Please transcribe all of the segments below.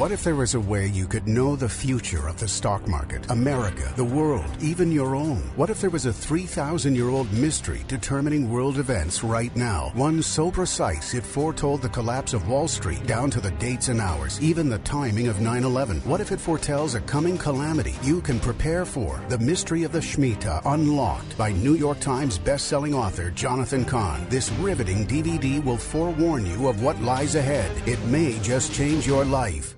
What if there was a way you could know the future of the stock market, America, the world, even your own? What if there was a 3,000 year old mystery determining world events right now? One so precise it foretold the collapse of Wall Street down to the dates and hours, even the timing of 9 11. What if it foretells a coming calamity you can prepare for? The Mystery of the Shemitah Unlocked by New York Times bestselling author Jonathan Cahn. This riveting DVD will forewarn you of what lies ahead. It may just change your life.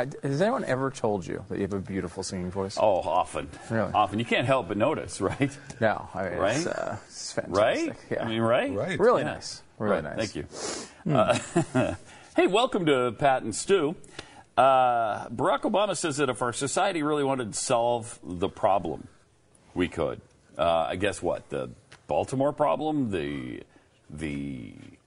I, has anyone ever told you that you have a beautiful singing voice? Oh, often. Really? Often. You can't help but notice, right? No, I mean, Right? It's, uh, it's fantastic. Right? Yeah. I mean, right? Right. really Yeah. nice. Really Right, nice. Thank you. Uh, hey, welcome to Pat and Stu. Uh, Barack Obama says that if our society really wanted to solve the problem, we could. Uh, I guess what the Baltimore problem, the the c-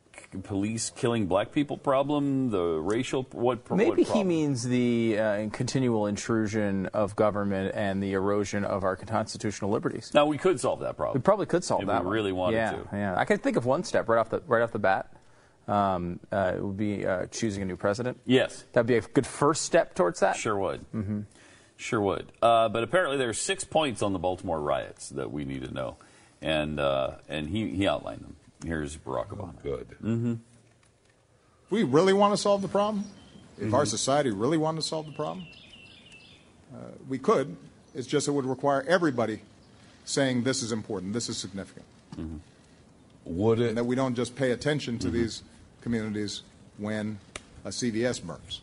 police killing black people problem, the racial what? what Maybe he means the uh, continual intrusion of government and the erosion of our constitutional liberties. Now we could solve that problem. We probably could solve If that. we one. really wanted yeah, to. Yeah, I can think of one step right off the right off the bat. Um, uh, it would be uh, choosing a new president. Yes. That'd be a good first step towards that. Sure would. Mm-hmm. Sure would. Uh, but apparently there are six points on the Baltimore riots that we need to know, and uh, and he, he outlined them. Here's Barack Obama. Good. If we really want to solve the problem, if our mm-hmm. society really wanted to solve the problem, uh, we could. It's just it would require everybody saying this is important, this is significant, mm-hmm. Would it? and that we don't just pay attention to these communities when a CVS burns.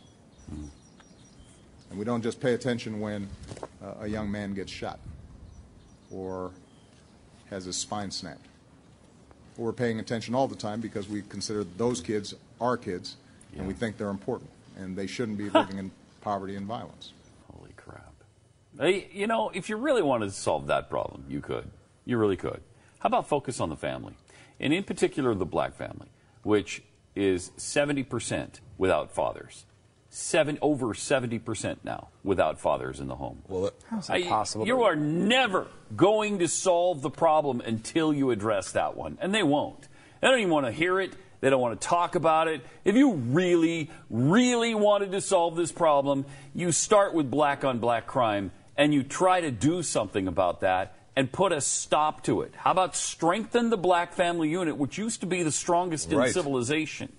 And we don't just pay attention when uh, a young man gets shot or has his spine snapped. We're paying attention all the time because we consider those kids our kids, and we think they're important, and they shouldn't be living in poverty and violence. Holy crap! Hey, you know, if you really wanted to solve that problem, you could. You really could. How about focus on the family, and in particular the black family, which is 70% without fathers. Seven over 70% now without fathers in the home. Well, it- How's that I- possible? You are never going to solve the problem until you address that one, and they won't. They don't even want to hear it. They don't want to talk about it. If you really, really wanted to solve this problem, you start with black on black crime and you try to do something about that and put a stop to it. How about strengthen the black family unit, which used to be the strongest in civilization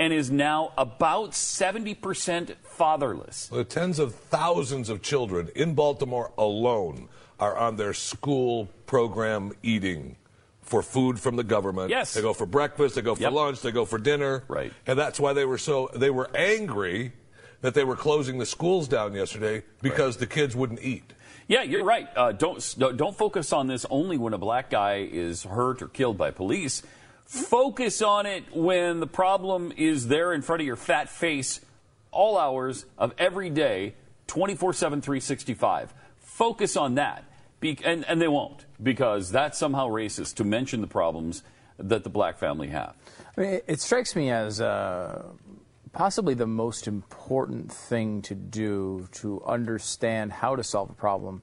and is now about 70% fatherless? the tens of thousands of children in Baltimore alone are on their school program eating for food from the government. Yes. They go for breakfast, they go for Yep. lunch, they go for dinner. Right. And that's why they were so they were angry that they were closing the schools down yesterday because the kids wouldn't eat. Yeah, you're right. Uh, don't don't focus on this only when a black guy is hurt or killed by police. Focus on it when the problem is there in front of your fat face, all hours of every day, 24/7, 365. Focus on that, Be- and and they won't because that's somehow racist to mention the problems that the black family have. I mean, it, it strikes me as uh, possibly the most important thing to do to understand how to solve a problem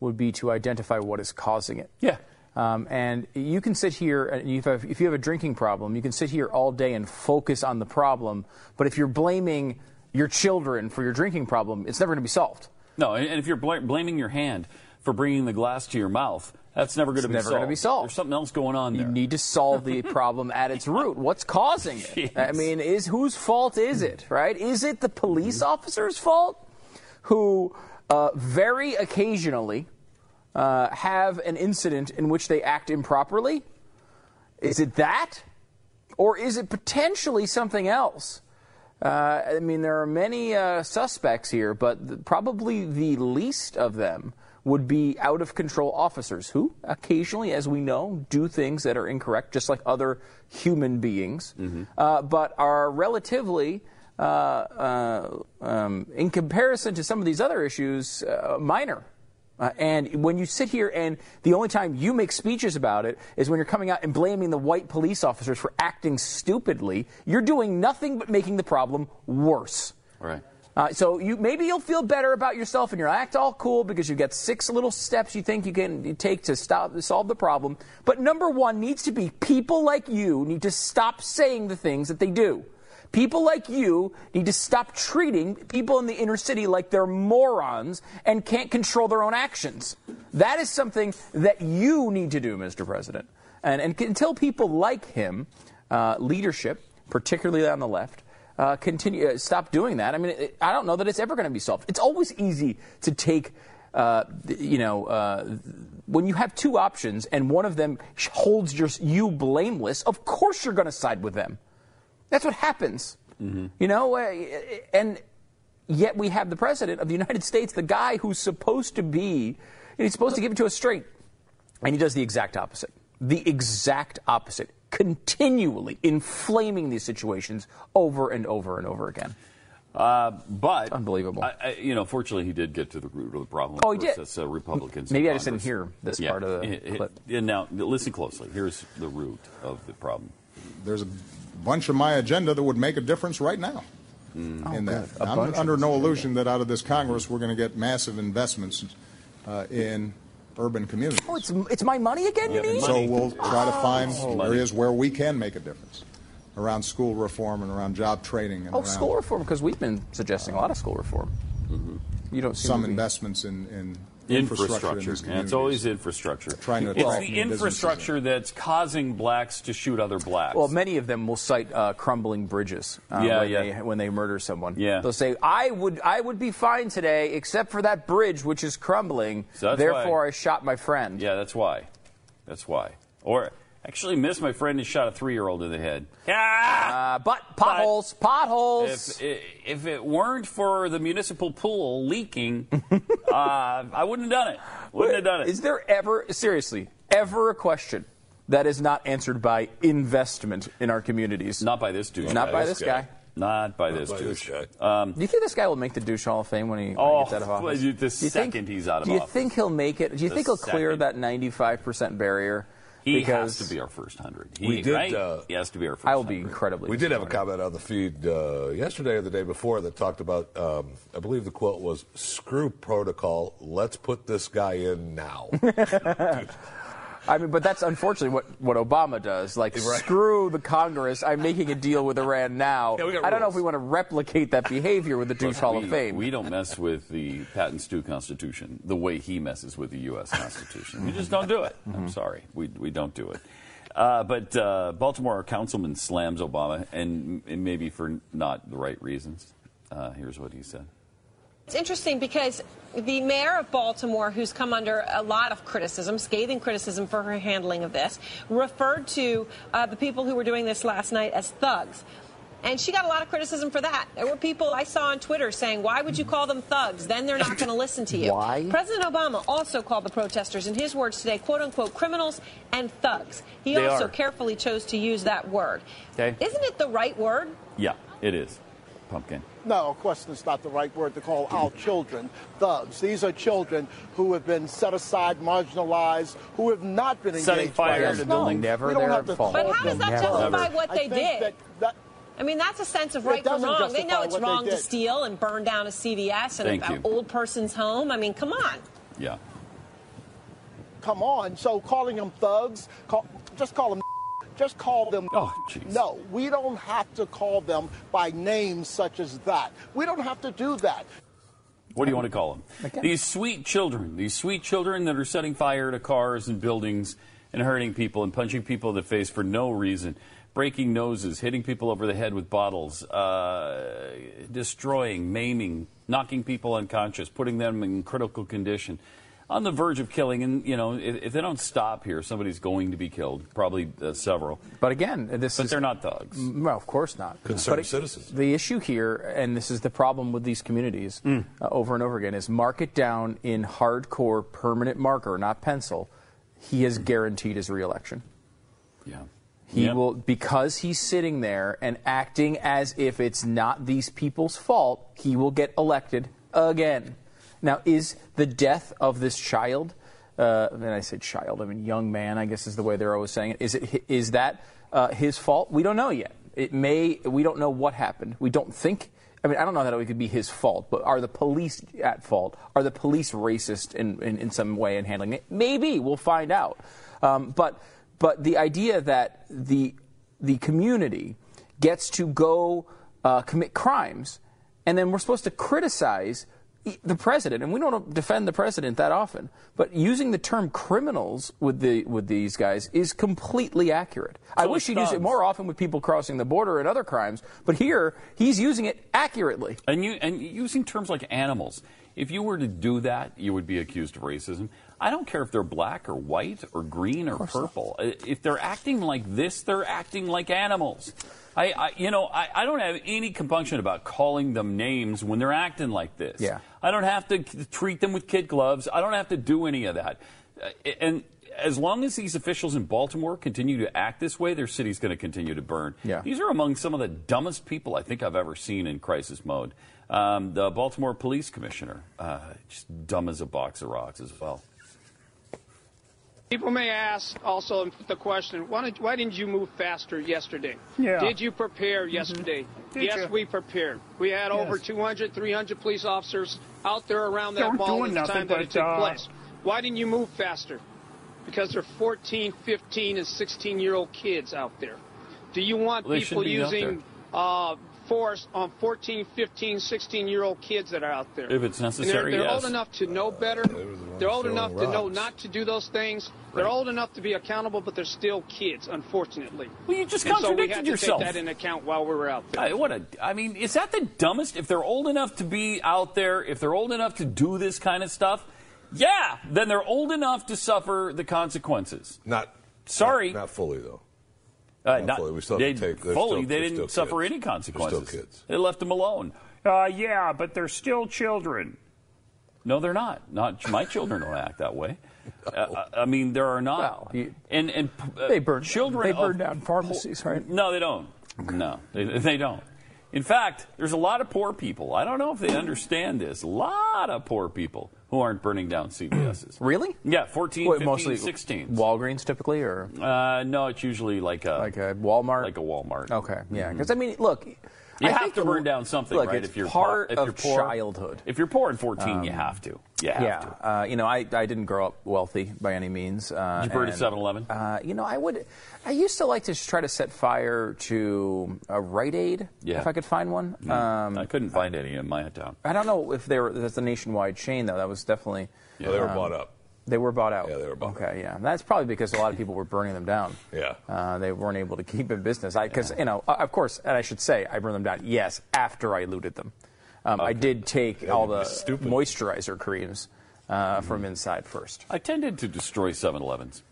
would be to identify what is causing it. Yeah. Um, and you can sit here, and if you, have, if you have a drinking problem, you can sit here all day and focus on the problem. But if you're blaming your children for your drinking problem, it's never going to be solved. No, and if you're bl- blaming your hand for bringing the glass to your mouth, that's never going to be never solved. gonna be solved. There's something else going on You there. need to solve the problem at its root. What's causing it? I mean, is whose fault is it? Right? Is it the police officer's fault, who uh, very occasionally uh, have an incident in which they act improperly? Is it that? Or is it potentially something else? Uh, I mean, there are many uh, suspects here, but th- probably the least of them would be out of control officers who occasionally, as we know, do things that are incorrect, just like other human beings, uh, but are relatively. Uh, uh, um, in comparison to some of these other issues, uh, minor. Uh, and when you sit here and the only time you make speeches about it is when you're coming out and blaming the white police officers for acting stupidly, you're doing nothing but making the problem worse. Right. Uh, so you maybe you'll feel better about yourself and you'll act all cool because you've got six little steps you think you can take to stop solve the problem. But number one needs to be people like you need to stop saying the things that they do. People like you need to stop treating people in the inner city like they're morons and can't control their own actions. That is something that you need to do, Mr. President. And, and until people like him, uh, leadership, particularly on the left, uh, continue uh, stop doing that. I mean, it, I don't know that it's ever going to be solved. It's always easy to take, uh, you know, uh, when you have two options and one of them holds your, you blameless. Of course, you're going to side with them. That's what happens. You know, uh, and yet we have the president of the United States, the guy who's supposed to be, he's supposed to give it to us straight, and he does the exact opposite. The exact opposite, continually inflaming these situations over and over and over again. Uh, but Unbelievable. I, I, you know, fortunately, he did get to the root of the problem. Oh, he Of course, did. That's uh, Republicans. Maybe I just didn't hear this Yeah. part of the It- it- clip. And now, listen closely. Here's the root of the problem. There's a bunch of my agenda that would make a difference right now Mm. in that. Oh, good. A I'm bunch of under his no illusion that out of this Congress we're going to get massive investments uh, in urban communities. Oh, it's, it's my money again, you Yeah, mean? So we'll try to find Money. areas where we can make a difference around school reform and around job training and Oh, around school reform, because we've been suggesting a lot of school reform. You don't seem some to be- investments in, in infrastructure. in Infrastructure. these it's always infrastructure. Trying to it's attract the new businesses infrastructure that's causing blacks to shoot other blacks. Well, many of them will cite uh, crumbling bridges uh, Yeah, when, yeah. They, when they murder someone. Yeah. They'll say, I would, I would be fine today except for that bridge which is crumbling. So Therefore, why- I shot my friend. yeah, that's why. That's why. Or actually, missed my friend and shot a three-year-old in the head. Ah! Uh, but potholes, potholes. If, if it weren't for the municipal pool leaking, uh, I wouldn't have done it. Wouldn't have done it. Is there ever, seriously, ever a question that is not answered by investment in our communities? Not by this dude. Not by this guy. Not by this by dude. this guy. Do you think this guy will make the douche Hall of Fame when he, when Oh, he gets out of office? the Do you second think- he's out of Do you office. think he'll make it? Do you The think he'll clear second. that 95% barrier? He because has to be our first hundred. He, We did, right? uh, he has to be our first. I will be 100. incredibly. We did have a comment on the feed uh, yesterday or the day before that talked about, um, I believe the quote was, screw protocol, let's put this guy in now. I mean, but that's unfortunately what, what Obama does. Like, Right. screw the Congress. I'm making a deal with Iran now. Yeah, I don't know if we want to replicate that behavior with the douche Hall we, of Fame. We don't mess with the Pat and Stu Constitution the way he messes with the U.S. Constitution. we just don't do it. Mm-hmm. I'm sorry. We, we don't do it. Uh, but uh, Baltimore councilman slams Obama, and, and maybe for not the right reasons. Uh, here's what he said. It's interesting because the mayor of Baltimore, who's come under a lot of criticism, scathing criticism for her handling of this, referred to uh, the people who were doing this last night as thugs. And she got a lot of criticism for that. There were people I saw on Twitter saying, Why would you call them thugs? Then they're not going to listen to you. Why? President Obama also called the protesters, in his words today, quote unquote, criminals and thugs. He They also are. carefully chose to use that word. Okay. Isn't it the right word? Yeah, it is. Pumpkin. No, of course it's not the right word to call our children thugs. These are children who have been set aside, marginalized, who have not been engaged Setting fire by to us. the building, never their fault. But how does that thugs. justify what I they think did? that- that- I mean, that's a sense of right from wrong. They know it's wrong to steal and burn down a CVS and an old person's home. I mean, come on. Yeah. come on. So calling them thugs, call, just call them. Just call them. Oh, jeez. No, we don't have to call them by names such as that. We don't have to do that. What do you want to call them? Okay. These sweet children, these sweet children that are setting fire to cars and buildings and hurting people and punching people in the face for no reason, breaking noses, hitting people over the head with bottles, uh, destroying, maiming, knocking people unconscious, putting them in critical condition. On the verge of killing, and you know, if, if they don't stop here, somebody's going to be killed, probably uh, several. But again, this But is they're not thugs. Well, of course not. Concerned But it- citizens. The issue here, and this is the problem with these communities Mm. uh, over and over again, is mark it down in hardcore permanent marker, not pencil. He has guaranteed his reelection. Yeah. He Yep. will because he's sitting there and acting as if it's not these people's fault. He will get elected again. Now, is the death of this child? Uh, and I say child, I mean young man. I guess is the way they're always saying it. Is it is that uh, his fault? We don't know yet. It may. We don't know what happened. We don't think. I mean, I don't know that it could be his fault, but are the police at fault? Are the police racist in, in, in some way in handling it? Maybe we'll find out. Um, but but the idea that the the community gets to go uh, commit crimes, and then we're supposed to criticize the president, and we don't defend the president that often, but using the term criminals with the with these guys is completely accurate. I wish he'd use it more often with people crossing the border and other crimes, but here he's using it accurately. And you and using terms like animals. If you were to do that, you would be accused of racism. I don't care if they're black or white or green or purple. Uh, If they're acting like this, they're acting like animals. I, I you know, I, I don't have any compunction about calling them names when they're acting like this. Yeah. I don't have to treat them with kid gloves. I don't have to do any of that. Uh, and as long as these officials in Baltimore continue to act this way, their city's going to continue to burn. Yeah. These are among some of the dumbest people I think I've ever seen in crisis mode. Um, the Baltimore Police Commissioner, uh, just dumb as a box of rocks as well. People may ask also the question, why, did, why didn't you move faster yesterday? Yeah. Did you prepare yesterday? Did yes, you? we prepared. We had over 200, 300 police officers out there around that weren't mall doing at the nothing time that it but, took uh, place. Why didn't you move faster? Because there are 14, 15, and 16 year old kids out there. Do you want Well, people shouldn't be out using uh, force on 14, 15, 16 year old kids that are out there? If it's And necessary, they're, they're yes. old enough to know better. They were the ones They're old throwing enough to know not to do those things. They're old enough to be accountable, but they're still kids, unfortunately. Well, you just and so we contradicted had to yourself. take that in account while we were out there. I, what a, I mean, is that the dumbest? If they're old enough to be out there, if they're old enough to do this kind of stuff, yeah, then they're old enough to suffer the consequences. Not Sorry. Not, not fully though. Uh, Not fully. We still they, have to take- fully, still- they didn't suffer kids. any They're consequences. still kids. They left them alone. Uh, yeah, but they're still children. No, they're not. Not my children don't act that way. Uh, I mean, there are not. Well, you- and and uh, They burn children. They of- burn down pharmacies, right? No, they don't. No, they, they don't. In fact, there's a lot of poor people. I don't know if they understand this. A lot of poor people who aren't burning down CVS's. Really? Yeah, 14, Wait, 15, mostly 16. Walgreens typically, or Uh, no, it's usually like a like a Walmart. like a Walmart. Okay, yeah. Because I mean, look, You I have to burn down something, look, right? It's if you're part poor, if of you're poor, childhood. If you're poor at 14, you have to. You have yeah, to. uh, you know, I, I didn't grow up wealthy by any means. Uh, Did you burn a and, 7-Eleven? Uh, you know, I would. I used to like to try to set fire to a Rite Aid Yeah. if I could find one. Um, I couldn't find any in my town. I don't know if they were. That's a nationwide chain though. That was definitely. Oh, they were bought up. They were bought out. Yeah, they were bought Okay, yeah. That's probably because a lot of people were burning them down. Yeah. Uh, they weren't able to keep in business. Because, you know, of course, and I should say, I burned them down, yes, after I looted them. Um, I did take all the moisturizer creams uh, from inside first. I tended to destroy 7-Elevens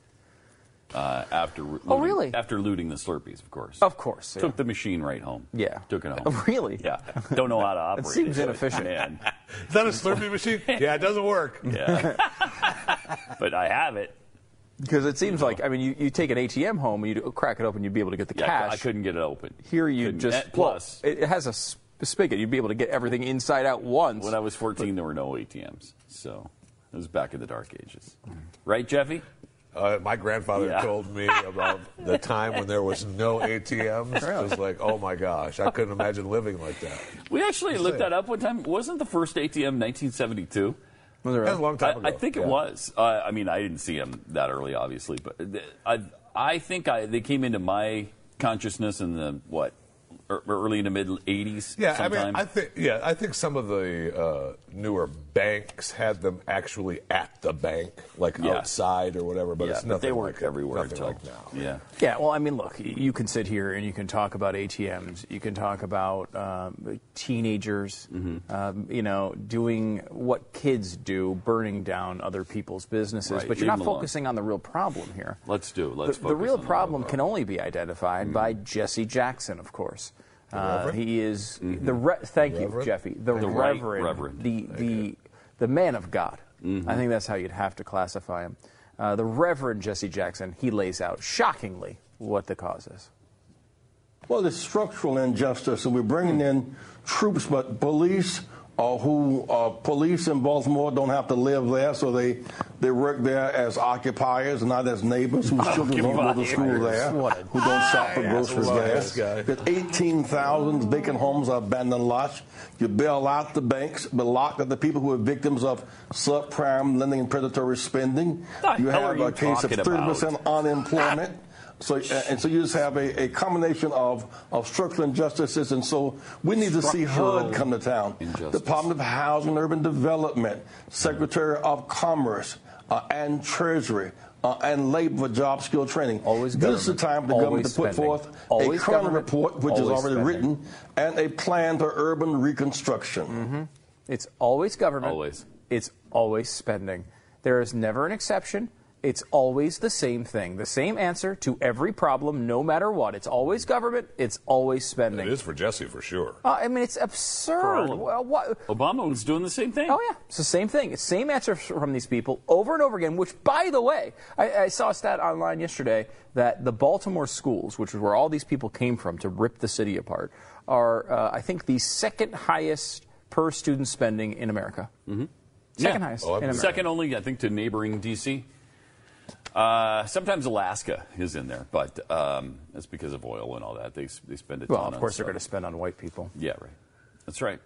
uh, after looting, Oh, really? after looting the Slurpees, of course. Of course. yeah. Took the machine right home. Yeah. Took it home. Oh, really? Yeah. Don't know how to operate seems it, but, inefficient. Man. Is that a Slurpee machine? Yeah, it doesn't work. Yeah. but I have it. Because it seems like, I mean, you, you take an ATM home and you crack it open, you'd be able to get the Yeah, cash. I couldn't get it open. Here you Couldn't. just. Plus, well, it it has a spigot. You'd be able to get everything inside out once. when I was 14, there were no ATMs. So it was back in the dark ages. Right, Jeffy? Uh, my grandfather Yeah. told me about the time when there was no ATMs. It was like, oh my gosh, I couldn't imagine living like that. We actually looked saying. that up one time. Wasn't the first ATM 1972? Was it That was a long time I, ago. I think it Yeah. was. Uh, I mean, I didn't see them that early, obviously, but th- I, I think I, they came into my consciousness in the what early to mid 80s. Yeah, sometime. I mean, I think yeah, I think some of the uh, newer banks had them actually at the bank, like Yeah. outside or whatever. But Yeah, it's but they weren't like everywhere Nothing until- like now. yeah. Yeah, well, I mean, look, you can sit here and you can talk about ATMs. You can talk about um, teenagers, Mm-hmm. um, you know, doing what kids do, burning down other people's businesses. Right, But you're leave not them alone. focusing on the real problem here. Let's do. Let's the, the real on the problem can only be identified by Jesse Jackson, of course. Uh, he is the re- thank you, Reverend? Jeffy, the, The right reverend, reverend. the the the man of God. I think that's how you'd have to classify him. Uh, the Reverend Jesse Jackson. He lays out shockingly what the cause is. Well, it's structural injustice, and we're bringing in troops, but police uh, who uh, police in Baltimore don't have to live there, so they they work there as occupiers, not as neighbors whose children don't go to school there, who don't shop for groceries there. There's 18,000 vacant homes are abandoned lots. You bail out the banks, but lock up the people who are victims of subprime lending and predatory spending. You have a case of 30% unemployment. So, uh, and so you just have a, a combination of, of structural injustices, and so we need to see HUD come to town. injustice. Department of Housing and Urban Development, Secretary of Commerce, uh, and Treasury, uh, and Labor for Job Skill Training. Always this is the time for the government always to put forth Always a current government, report, which is already spending. written, and a plan for urban reconstruction. It's always government. Always. It's always spending. There is never an exception. It's always the same thing. The same answer to every problem, no matter what. It's always government. It's always spending. It is for Jesse for sure. Uh, I mean, it's absurd. them. Well, what? Obama was doing the same thing. Oh yeah, it's the same thing. It's same answer from these people over and over again. Which, by the way, I, I saw a stat online yesterday that the Baltimore schools, which is where all these people came from to rip the city apart, are uh, I think the second highest per student spending in America. Mm-hmm. Second Yeah. highest Oh, in America. Second only, I think, to neighboring D.C. Uh, sometimes Alaska is in there, but um, that's because of oil and all that. They, they spend a ton Well, of on course they're going to spend on white people. Yeah, right. That's right.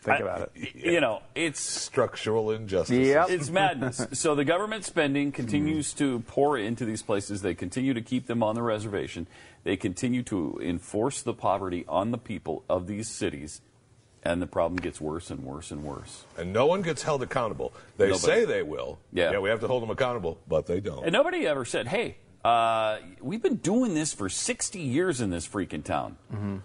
Think I- about it. You know, it's Structural injustice. Yep. it's madness. so the government spending continues to pour into these places. They continue to keep them on the reservation. They continue to enforce the poverty on the people of these cities, and the problem gets worse and worse and worse. And no one gets held accountable. They Nobody. say they will. Yeah. Yeah, we have to hold them accountable, but they don't. And nobody ever said, "Hey, uh, we've been doing this for 60 years in this freaking town. Uh,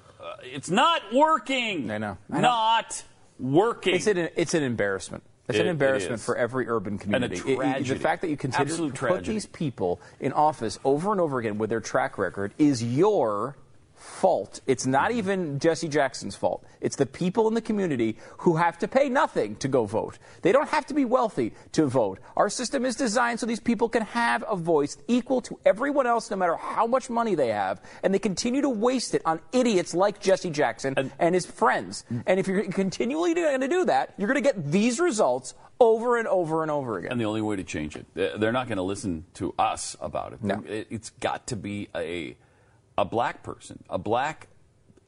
it's not working. Mm-hmm. I know. I know. Not working. It's an it's an embarrassment. It's It- an embarrassment is. for every urban And a community. It- it- tragedy. the fact that you continue to put tragedy. these people in office over and over again with their track record is your fault. It's not Mm-hmm. even Jesse Jackson's fault. It's the people in the community who have to pay nothing to go vote. They don't have to be wealthy to vote. Our system is designed so these people can have a voice equal to everyone else no matter how much money they have and they continue to waste it on idiots like Jesse Jackson and, his friends. And if you're continually going to do that, you're going to get these results over and over and over again. And the only way to change it, they- they're not going to listen to us about it. No. It- It's got to be a a black person, a black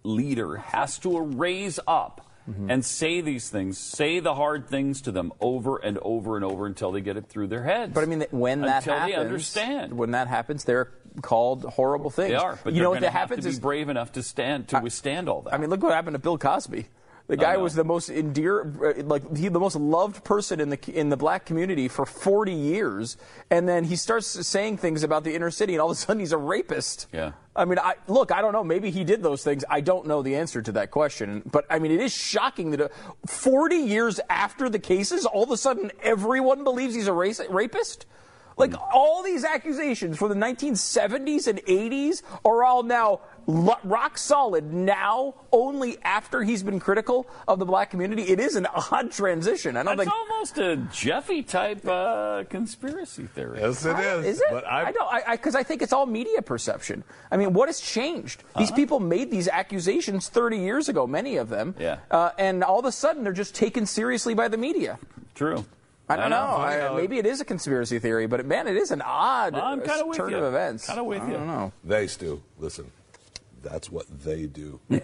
leader has to raise up Mm-hmm. and say these things, say the hard things to them over and over and over until they get it through their heads. But I mean, when that until happens, they understand. when that happens, they're called horrible things. They are, but you know what that happens to be is brave enough to stand to withstand all that. I mean, look what happened to Bill Cosby. The guy was the most endear, uh, like he, the most loved person in the in the black community for 40 years, and then he starts saying things about the inner city, and all of a sudden he's a rapist. Yeah. I mean, I, look, I don't know. Maybe he did those things. I don't know the answer to that question. But I mean, it is shocking that uh, 40 years after the cases, all of a sudden everyone believes he's a race, rapist. Like all these accusations from the 1970s and 80s are all now rock solid. Now, only after he's been critical of the black community, it is an odd transition. I don't That's think. almost a Jeffy type uh, conspiracy theory. Yes, it is. Is it? But I, I, don't. I because I, think it's all media perception. I mean, what has changed? These people made these accusations 30 years ago, many of them. Yeah. Uh, and all of a sudden, they're just taken seriously by the media. True. I don't know. I- know. maybe it is a conspiracy theory, but man, it is an odd I'm uh, with turn you. of events. Kinda with I don't know. they, Stu, listen. That's what they do.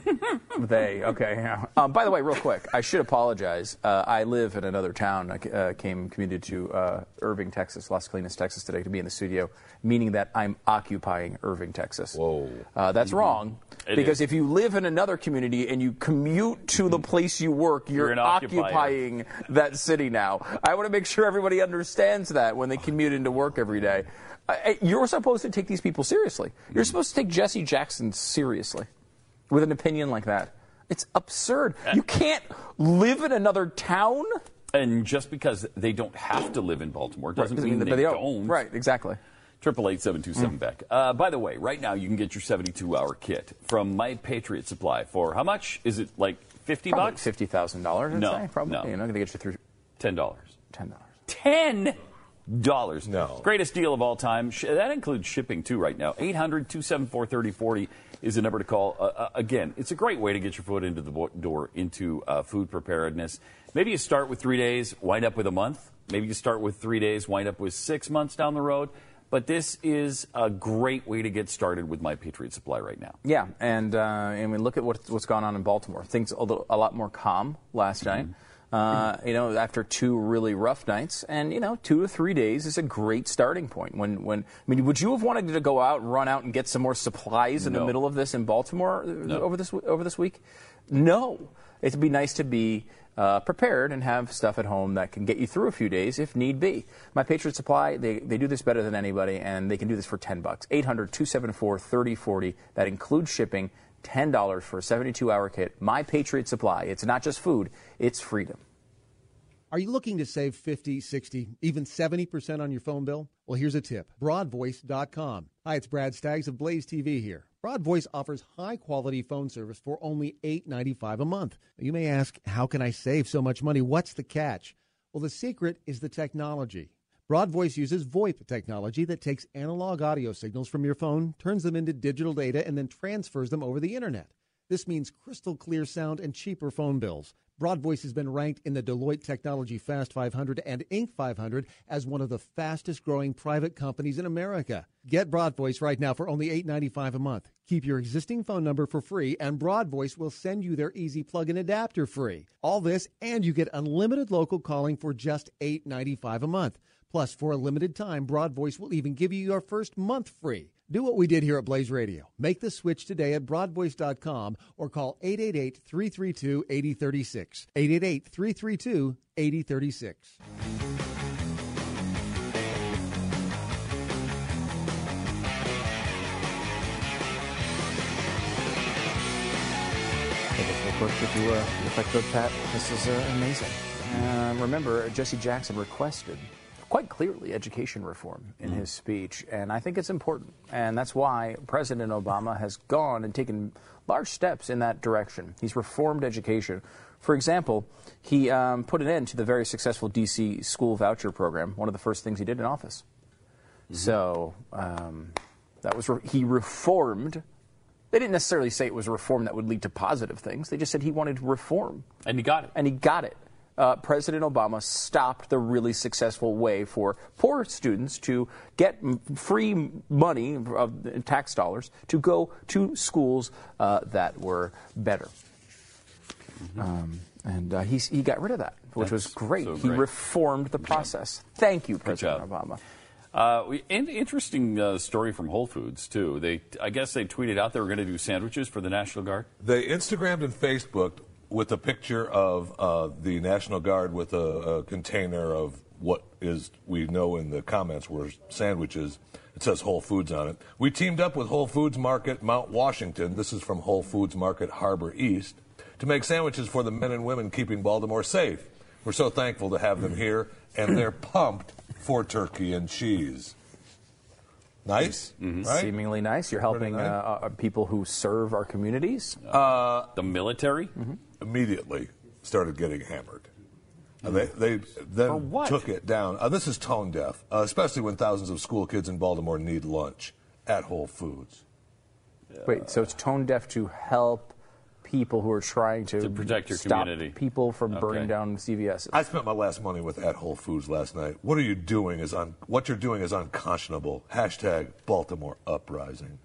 They, okay. Yeah. Um, by the way, real quick, I should apologize. Uh, I live in another town. I uh, came commuted to uh, Irving, Texas, Las Colinas, Texas today to be in the studio, meaning that I'm occupying Irving, Texas. Whoa. Uh, that's wrong. It because is. if you live in another community and you commute to the place you work, you're, You're an occupier. occupying that city now. I want to make sure everybody understands that when they commute into work every day. You're supposed to take these people seriously. You're supposed to take Jesse Jackson seriously with an opinion like that. It's absurd. You can't live in another town. And just because they don't have to live in Baltimore doesn't mean but they, they don't. Right, exactly. Triple eight seven two seven Beck. Uh, by the way, right now you can get your seventy two hour kit from My Patriot Supply for how much? Is it like fifty Probably bucks? fifty thousand dollars. No, say, probably. no. You know, gonna get you through Ten dollars. ten dollars. Ten dollars. No. Greatest deal of all time. That includes shipping too right now. 800-274-3040 is the number to call. Uh, uh, again, it's a great way to get your foot into the door into uh, food preparedness. Maybe you start with three days, wind up with a month. Maybe you start with three days, wind up with six months down the road. But this is a great way to get started with My Patriot Supply right now. Yeah, and uh, and we look at what, what's gone on in Baltimore. Things a, little, a lot more calm last night. Uh, you know, after two really rough nights, and you know, two to three days is a great starting point. When, when I mean, would you have wanted to go out and run out and get some more supplies in the middle of this in Baltimore uh, over this over this week? No, it'd be nice to be uh, prepared and have stuff at home that can get you through a few days if need be. My Patriot Supply, they, they do this better than anybody, and they can do this for 10 bucks. 800 274 3040. That includes shipping. $10 for a 72 hour kit. My Patriot Supply. It's not just food, it's freedom. Are you looking to save 50, 60, even 70% on your phone bill? Well, here's a tip broadvoice.com. Hi, it's Brad Staggs of Blaze TV here. Broadvoice offers high quality phone service for only $8.95 a month. You may ask, how can I save so much money? What's the catch? Well, the secret is the technology. Broadvoice uses VoIP technology that takes analog audio signals from your phone, turns them into digital data, and then transfers them over the internet. This means crystal clear sound and cheaper phone bills. Broadvoice has been ranked in the Deloitte Technology Fast 500 and Inc. 500 as one of the fastest growing private companies in America. Get Broadvoice right now for only $8.95 a month. Keep your existing phone number for free, and Broadvoice will send you their easy plug in adapter free. All this, and you get unlimited local calling for just $8.95 a month. Plus, for a limited time, Broadvoice will even give you your first month free. Do what we did here at Blaze Radio. Make the switch today at broadvoice.com or call 888 332 8036. 888 332 8036. If you, uh, if I could, Pat, this is uh, amazing. Uh, remember, Jesse Jackson requested quite clearly education reform in his speech, and I think it's important. And that's why President Obama has gone and taken large steps in that direction. He's reformed education. For example, he um, put an end to the very successful D.C. school voucher program, one of the first things he did in office. So um, that was re- he reformed. They didn't necessarily say it was a reform that would lead to positive things. They just said he wanted reform. And he got it. And he got it. Uh, President Obama stopped the really successful way for poor students to get m- free money of tax dollars to go to schools uh, that were better. Um, and uh, he, he got rid of that, which was great. so He reformed the process. Thank you, President. Obama. Uh, we- in, interesting uh, story from Whole Foods too. They, I guess, they tweeted out they were going to do sandwiches for the National Guard. They Instagrammed and Facebooked with a picture of uh, the National Guard with a, a container of what is we know in the comments were sandwiches. It says Whole Foods on it. We teamed up with Whole Foods Market Mount Washington. This is from Whole Foods Market Harbor East to make sandwiches for the men and women keeping Baltimore safe. We're so thankful to have them here, and they're pumped for turkey and cheese. Nice, right? Seemingly nice. You're helping uh, nice. uh, people who serve our communities. The military. Immediately started getting hammered. Uh, they they then took it down. Uh, this is tone deaf, uh, especially when thousands of school kids in Baltimore need lunch at Whole Foods. Wait, so it's tone deaf to help people who are trying to, To protect your stop community. people from burning down CVS. I spent my last money with at Whole Foods last night. What are you doing is un- what you're doing is unconscionable. Hashtag Baltimore uprising.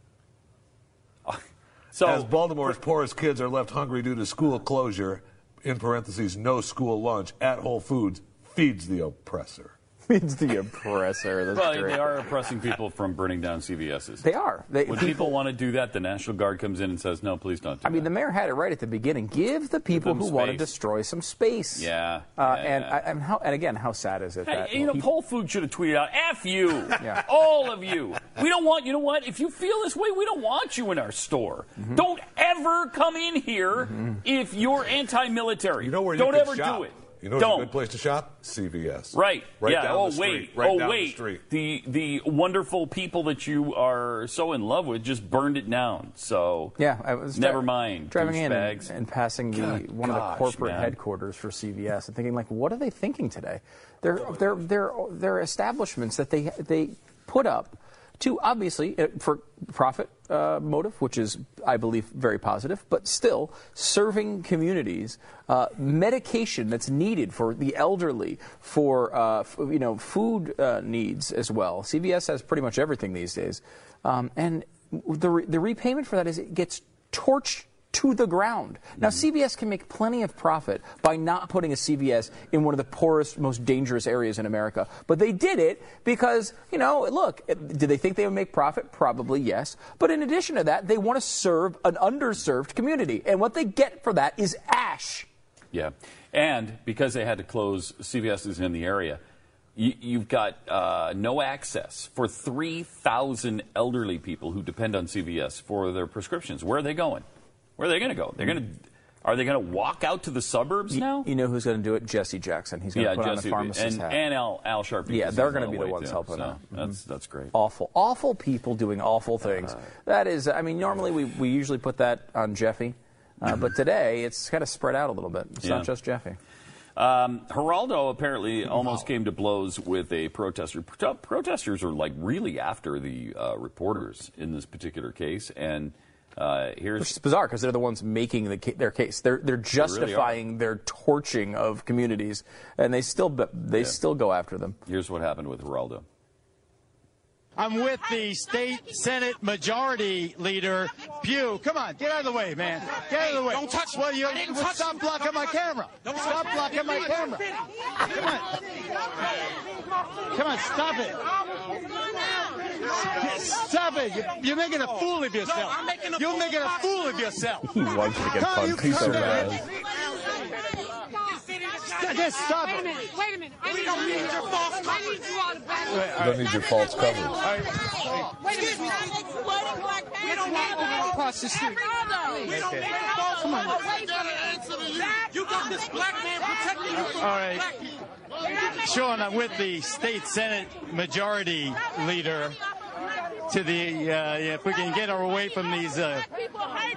So As Baltimore's poorest kids are left hungry due to school closure, in parentheses, no school lunch at Whole Foods feeds the oppressor. Feeds the oppressor. That's Well, great. they are oppressing people from burning down CVS's. They are. They, when people, want to do that, the National Guard comes in and says, "No, please don't." Do I mean, the mayor had it right at the beginning. Give the people them who want to destroy some space. Yeah, Uh, yeah, and yeah. I, and, how, and again, how sad is it Hey, that you know, people- Whole Food should have tweeted out, "F you, Yeah. all of you. We don't want. You know what? If you feel this way, we don't want you in our store. Mm-hmm. Don't ever come in here if you're anti-military. You know where don't you can ever shop? do it. You know what's don't. a good place to shop? CVS. Right. Right yeah. down oh the wait. street. Right oh down the wait. street. The the wonderful people that you are so in love with just burned it down. So Yeah, I was never dri- mind. Driving in and, and passing the Good one of the corporate man. headquarters for CVS and thinking like, what are they thinking today? They're they're they're they're establishments that they they put up to obviously uh, for profit uh, motive, which is I believe very positive, but still serving communities uh, medication that's needed for the elderly, for uh, f- you know food uh, needs as well. CVS has pretty much everything these days, um, and the re- the repayment for that is it gets torched to the ground. Now, CVS can make plenty of profit by not putting a CVS in one of the poorest, most dangerous areas in America. But they did it because, you know, look, did they think they would make profit? Probably yes. But in addition to that, they want to serve an underserved community. And what they get for that is ash. Yeah, and because they had to close CVS's in the area, you, you've got uh, no access for 3,000 elderly people who depend on CVS for their prescriptions. Where are they going? Where are they going to go? They're going to. Are they going to walk out to the suburbs now? You know who's going to do it? Jesse Jackson. He's going to yeah, put Jesse on a pharmacist and, hat. and Al, Al Sharpie. Yeah, they're going to be the ones too. helping So out. That's that's great. awful, awful people doing awful things. that is, I mean, normally we, we usually put that on Jeffy, uh, but today it's kind of spread out a little bit. It's Yeah. not just Jeffy. Um, Geraldo apparently almost came to blows with a protester. Pro- protesters are like really after the uh, reporters in this particular case, and uh, Which here's is bizarre because they're the ones making the ca- their case. They're they're justifying their torching of communities, and they still they Yeah. still go after them. here's what happened with Geraldo. I'm with the state Senate Majority Leader Pugh. Come on, get out of the way, man. Get out of the way. Don't touch me. Well, you, I didn't touch stop blocking my camera. Stop blocking my camera. Come on. Come on, stop it. Stop it. You- You're making a fool of yourself. No, I'm making a You're making a fool of yourself. He wants to get Come on, you punked so bad. Just stop Wait a it. minute. Wait a minute. I need, don't need your false cover. I need you all to back Wait, You don't need your false coverage. Wait a minute. We don't need to Across the street. We don't need false Come on. cover. Wait a minute. You got this black man protecting you from black people. Sean, I'm with the state Senate Majority Leader to the, uh, if we can get her away from these uh,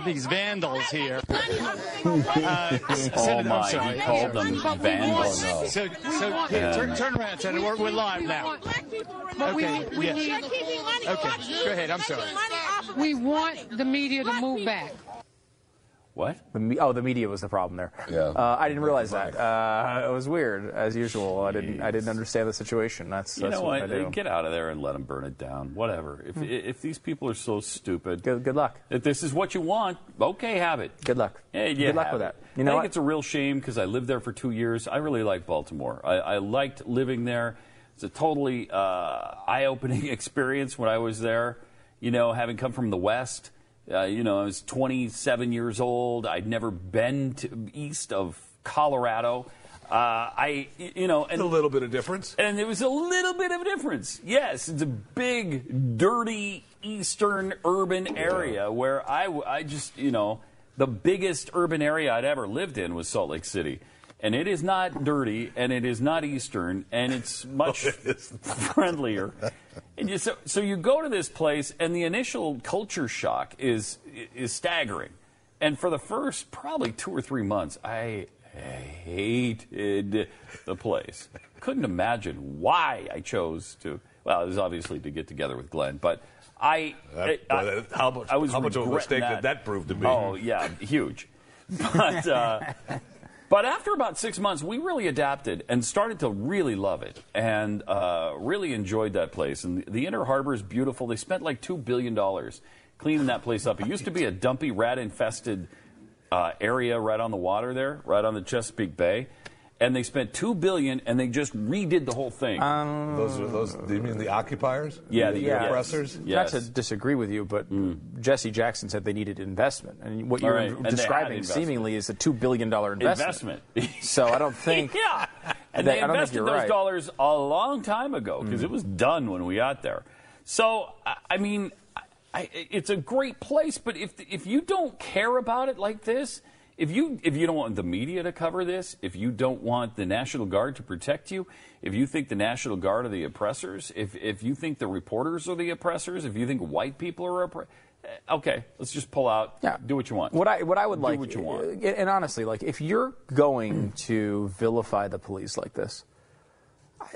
these vandals here. Uh, Oh my, I'm sorry. he called them vandals. So, so Yeah. here, turn, turn around, Senator. We're, we're live now. But we Okay, need- we yeah. need- Okay, go ahead. I'm sorry. We want the media to move back. What? The me- oh, the media was the problem there. Yeah. Uh, I didn't realize that. Uh, it was weird, as usual. I didn't. I didn't understand the situation. That's, You that's know what, what? I do. Get out of there and let them burn it down. Whatever. If if these people are so stupid, good, good luck. If this is what you want, okay, have it. Good luck. Yeah, yeah, Good luck have with it. that. You know I think what? it's a real shame because I lived there for two years. I really like Baltimore. I, I liked living there. It's a totally uh, eye-opening experience when I was there. You know, having come from the West. Uh, you know, I was 27 years old. I'd never been to east of Colorado. Uh, I, you know, and a little bit of difference. and it was a little bit of a difference. Yes, it's a big, dirty eastern urban area where I, I just, you know, the biggest urban area I'd ever lived in was Salt Lake City. And it is not dirty, and it is not eastern, and it's much friendlier. And you, so, so you go to this place, and the initial culture shock is is staggering. And for the first probably two or three months, I hated the place. Couldn't imagine why I chose to. Well, it was obviously to get together with Glenn, but I. That- I, boy, that- how much- I was how much of a mistake did that prove to be? Oh yeah, huge. But. Uh, But after about six months, we really adapted and started to really love it and uh, really enjoyed that place. And the, Inner Harbor is beautiful. They spent like $2 billion cleaning that place up. It used to be a dumpy, rat-infested uh, area right on the water there, right on the Chesapeake Bay. And they spent two billion, and they just redid the whole thing. Um, Those are those. Do you mean the occupiers? Yeah, the, the- yes. oppressors. Not to disagree with you, but Jesse Jackson said they needed investment, and what Mm. All you're right, and describing seemingly is a two billion dollar investment. Investment. so I don't think. yeah. And that- they I don't think invested those right. Mm. dollars a long time ago because it was done when we got there. So I- I mean, I, I, it's a great place, but if if you don't care about it like this. If you if you don't want the media to cover this, if you don't want the National Guard to protect you, if you think the National Guard are the oppressors, if if you think the reporters are the oppressors, if you think white people are oppre- okay, let's just pull out. Yeah. Do what you want. What I what I would Do like, what you want. uh, and honestly, like if you're going to vilify the police like this,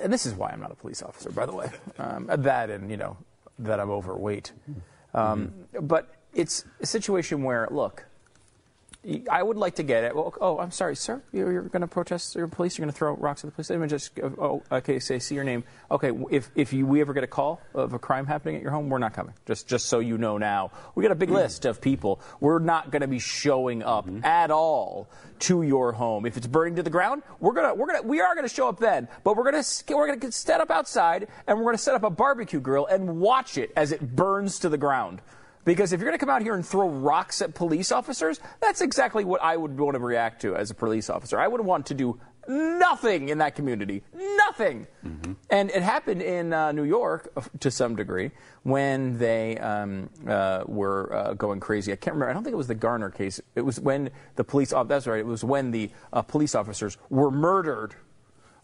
and this is why I'm not a police officer, by the way, um, that and you know that I'm overweight, um, but it's a situation where look. I would like to get it. Well, oh, I'm sorry, sir. You're, you're going to protest your police. You're going to throw rocks at the police. Let me just. Oh, okay. Say, see your name. Okay. If if you, we ever get a call of a crime happening at your home, we're not coming. Just just so you know now, we got a big mm. list of people. We're not going to be showing up mm-hmm. at all to your home. If it's burning to the ground, we're gonna we're gonna we are going to show up then. But we're gonna we're gonna set up outside and we're going to set up a barbecue grill and watch it as it burns to the ground. Because if you're going to come out here and throw rocks at police officers, that's exactly what I would want to react to as a police officer. I would want to do nothing in that community. Nothing. And it happened in uh, New York uh, to some degree when they um, uh, were uh, going crazy. I can't remember. I don't think it was the Garner case. It was when the police. Oh, that's right. It was when the uh, police officers were murdered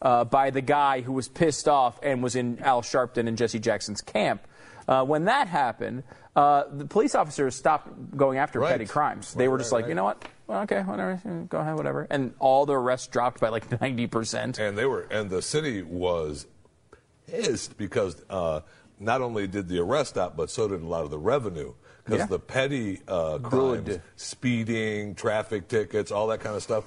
uh, by the guy who was pissed off and was in Al Sharpton and Jesse Jackson's camp. Uh, when that happened, uh, the police officers stopped going after Right. petty crimes. They were just like, you know what? Well, okay, whatever, go ahead, whatever. And all the arrests dropped by like 90%. And they were, and the city was pissed because uh, not only did the arrest stop, but so did a lot of the revenue. Because Yeah. the petty uh, crimes, Good. speeding, traffic tickets, all that kind of stuff,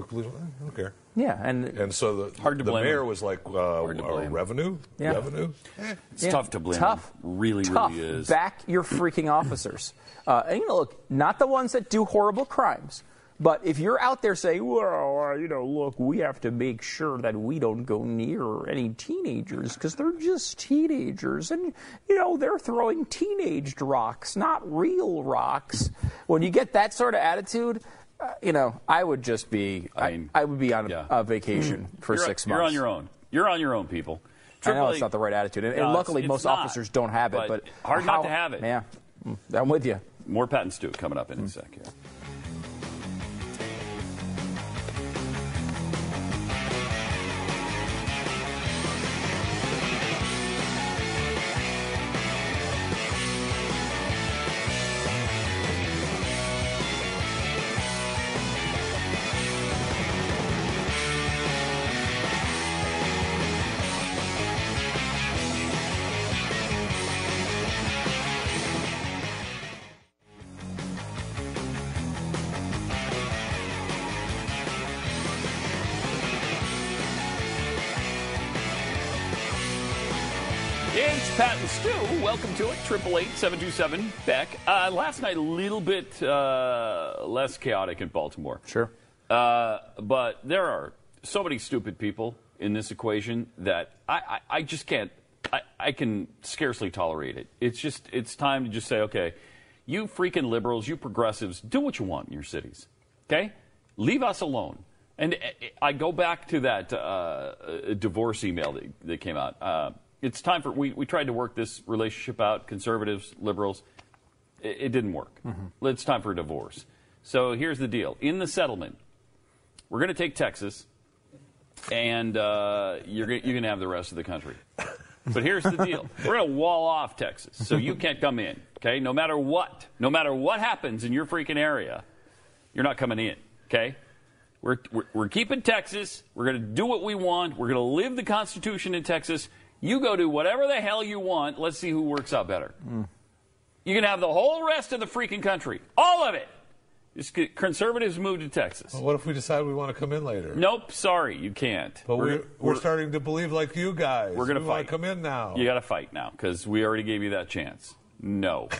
the police, "Eh, I don't care. Yeah, and And so the, Hard to the blame mayor them. was like, uh, to uh, blame. revenue, Yeah. revenue. Eh. It's Yeah. tough to blame. Tough. them. Really, Tough. really is. Back your freaking officers. Uh, and you know, look, not the ones that do horrible crimes. But if you're out there saying, well, uh, you know, look, we have to make sure that we don't go near any teenagers because they're just teenagers. And, you know, they're throwing teenaged rocks, not real rocks. When you get that sort of attitude, uh, you know, I would just be, I, I, would be on a, yeah. a vacation for you're, six You're on your own. You're on your own, people. I know it's not the right attitude, and, and No, it's- luckily it's most not. officers don't have it. But, hard how- not to have it. Yeah, Mm, I'm with you. More patents and Stu coming up in a sec here. 888 727 Beck. Uh, last night, a little bit uh, less chaotic in Baltimore. Sure. Uh, but there are so many stupid people in this equation that I, I, I just can't, I, I can scarcely tolerate it. It's just, it's time to just say, okay, you freaking liberals, you progressives, do what you want in your cities. Okay? Leave us alone. And uh, I go back to that uh, divorce email that, that came out. Uh, it's time for we, we tried to work this relationship out, conservatives, liberals. It, it didn't work. It's time for a divorce. So here's the deal: in the settlement, we're going to take Texas, and uh, you're going you're going to have the rest of the country. But here's the deal: we're going to wall off Texas, so you can't come in. Okay, no matter what, no matter what happens in your freaking area, you're not coming in. Okay. We're, we're, we're keeping Texas. We're going to do what we want. We're going to live the Constitution in Texas. You go do whatever the hell you want. Let's see who works out better. You can have the whole rest of the freaking country, all of it. Just conservatives move to Texas. Well, what if we decide we want to come in later? Nope, sorry, you can't. But we're, we're, starting to believe like you guys. We're going to we fight. to come in now. You got to fight now because we already gave you that chance. No.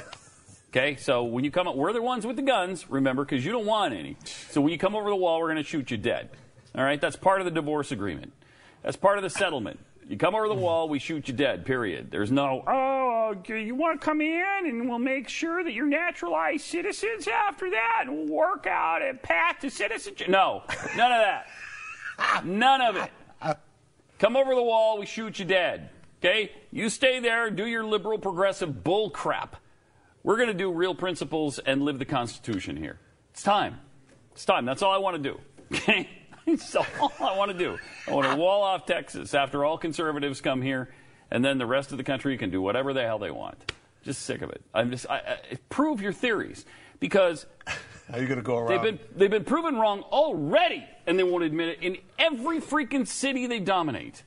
Okay, so when you come up, we're the ones with the guns, remember, because you don't want any. So when you come over the wall, we're going to shoot you dead. All right, that's part of the divorce agreement. That's part of the settlement. You come over the wall, we shoot you dead. Period. There's no. Oh, you want to come in and we'll make sure that you're naturalized citizens after that and we'll work out a path to citizenship. No, none of that. None of it. Come over the wall, we shoot you dead. Okay? You stay there, do your liberal progressive bull crap. We're going to do real principles and live the Constitution here. It's time. It's time. That's all I want to do. Okay? That's all I want to do. I want to wall off Texas after all conservatives come here, and then the rest of the country can do whatever the hell they want. Just sick of it. I'm just I, I, prove your theories because How are you going to go around? They've been they've been proven wrong already, and they won't admit it in every freaking city they dominate.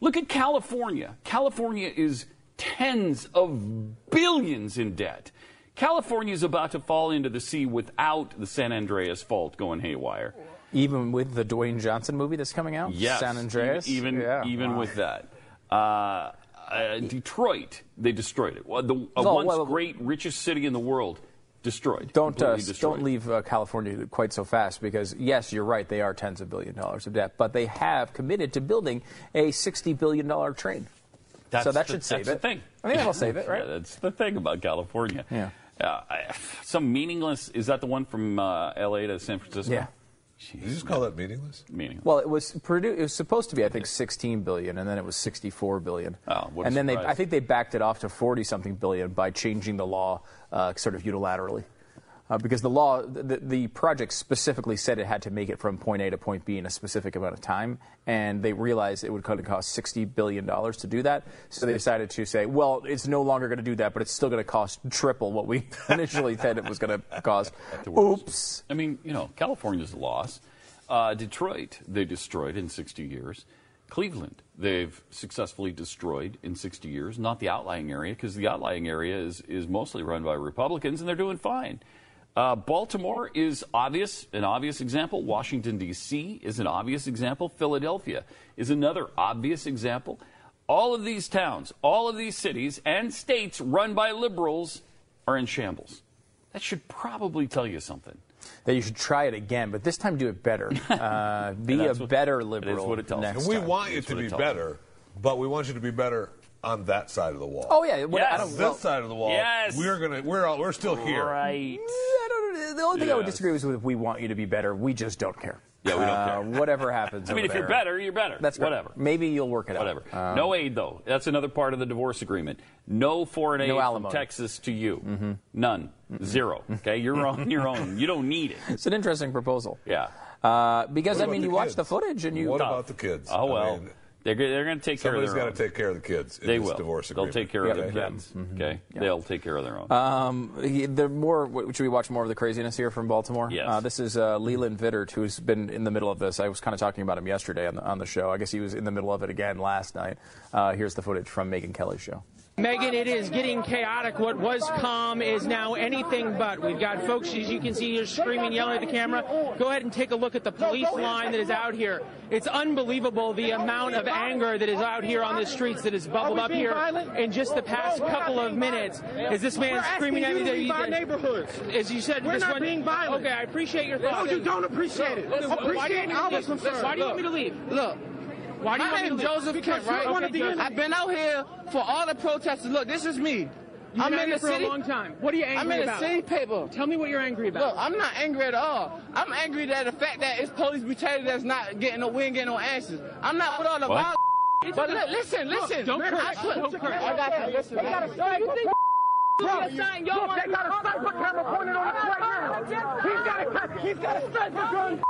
Look at California. California is tens of billions in debt. California is about to fall into the sea without the San Andreas fault going haywire. Even with the Dwayne Johnson movie that's coming out, Yes, San Andreas. Even Yeah. even Wow. with that, uh, uh, Detroit, they destroyed it. Well, the a No, once well- great richest city in the world, destroyed. Don't uh, destroyed. don't leave uh, California quite so fast because yes, you're right. They are tens of billion dollars of debt, but they have committed to building a sixty billion dollar train. That's so that the- should save that's it. The thing. I think that'll save it, right? Yeah, that's the thing about California. Yeah. Uh, some meaningless. Is that the one from uh, L.A. to San Francisco? Yeah. Did you just call that meaningless? Meaningless. Well, it was produ- it was supposed to be, I think, 16 billion, and then it was 64 billion. Oh, what a and then they. I think they backed it off to 40 something billion by changing the law, uh, sort of unilaterally, uh, because the law, the, the project specifically said it had to make it from point A to point B in a specific amount of time, and they realized it would kind of cost 60 billion dollars to do that. So they decided to say, well, it's no longer going to do that, but it's still going to cost triple what we initially said it was going to cost. Oops. I mean, you know, California's a loss. Uh, Detroit, they destroyed in 60 years. Cleveland, they've successfully destroyed in 60 years. Not the outlying area, because the outlying area is, is mostly run by Republicans, and they're doing fine. Uh, Baltimore is obvious, an obvious example. Washington, D.C. is an obvious example. Philadelphia is another obvious example. All of these towns, all of these cities and states run by liberals are in shambles. That should probably tell you something. That you should try it again, but this time do it better. Uh, be a what- better liberal. That's what it tells next And we time. want you to be tells me. better, but we want you to be better on that side of the wall. Oh yeah, well, I Yes. don't, this well, side of the wall, Yes. we're gonna we're all, we're still here. Right. I don't, the only thing I would disagree with is if we want you to be better, we just don't care. Yeah, we don't Uh, care. Whatever happens. I mean, over if you're better, you're better. That's right. whatever. Maybe you'll work it Whatever. out. Um, no aid, though. That's another part of the divorce agreement. No foreign aid No from. Texas to you. None. Zero. Okay, you're on your own. You don't need it. It's an interesting proposal. Yeah. Uh, because I mean, the you watch the footage and you. What about the kids? Oh I well, mean, they're they're going to take care of somebody's their got own. to take care of the kids. In They this will. Divorce They'll take care of Yeah, their yeah. kids. Okay, they'll take care of their own. Um, he- the more should we watch more of the craziness here from Baltimore? Yes. Uh, this is uh, Leland Vittert, who's been in the middle of this. I was kind of talking about him yesterday on the, on the show. I guess he was in the middle of it again last night. Uh, here's the footage from Megyn Kelly's show. Megyn, it is getting chaotic. What was calm is now anything but. We've got folks, as you can see here, screaming, yelling at the camera. Go ahead and take a look at the police line that is out here. It's unbelievable the amount of anger that is out here on the streets that has bubbled up here in just the past couple of minutes. Is this man screaming at me that our he, neighborhoods. as you said, We're not one- being violent. Okay, I appreciate your thoughts. No, you don't appreciate it. Listen, why do you Appreciate want me to our concern. Why do you want me to leave? Look. Why do you My want me to name leave? Joseph Kent, you're right? one of the- I've been out here for all the protesters. Look, this is me. You've I'm been in here the for city. a long time. What are you angry about? I'm in about? the city paper. Tell me what you're angry about. Look, I'm not angry at all. I'm angry that the fact that it's police brutality that's not getting no, we ain't getting no answers. I'm not with all the What? violence. It's But a- li- listen, Look, listen. don't curse. I put- Don't curse. I got you. Listen. They got a sniper. You think Bro, you're saying y'all look, they got a sniper camera pointed on us right now. He's got a, he's got a sniper gun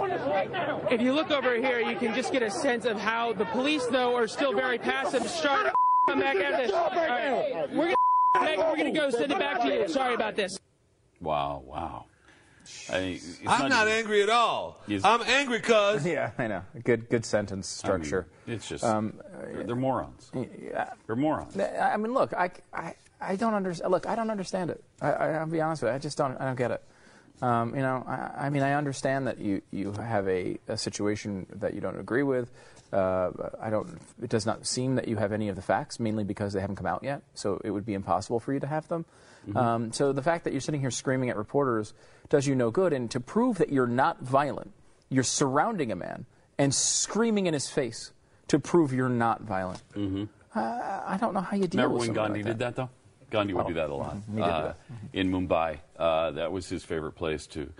on us right now. If you look over here, you can just get a sense of how the police, though, are still very passive. Start come back at this. All right, we're gonna, Megyn, we're gonna go send it back to you. Sorry about this. Wow, wow. I mean, I'm not even- angry at all. I'm angry because Yeah, I know. Good, good sentence I mean, structure. it's just Um, they're, they're morons. They're morons. I mean, look, I, I, I don't understand. Look, I don't understand it. I, I, I'll be honest with you. I just don't. I don't get it. Um, you know, I, I mean, I understand that you, you have a, a situation that you don't agree with. Uh, I don't. It does not seem that you have any of the facts, mainly because they haven't come out yet. So it would be impossible for you to have them. Mhm. Um, so the fact that you're sitting here screaming at reporters does you no good. And to prove that you're not violent, you're surrounding a man and screaming in his face to prove you're not violent. Mm-hmm. Uh, I don't know how you deal Remember with when Gandhi like did that, though? Gandhi would Oh, do that a lot. he did do Uh, that. In Mumbai, uh, that was his favorite place to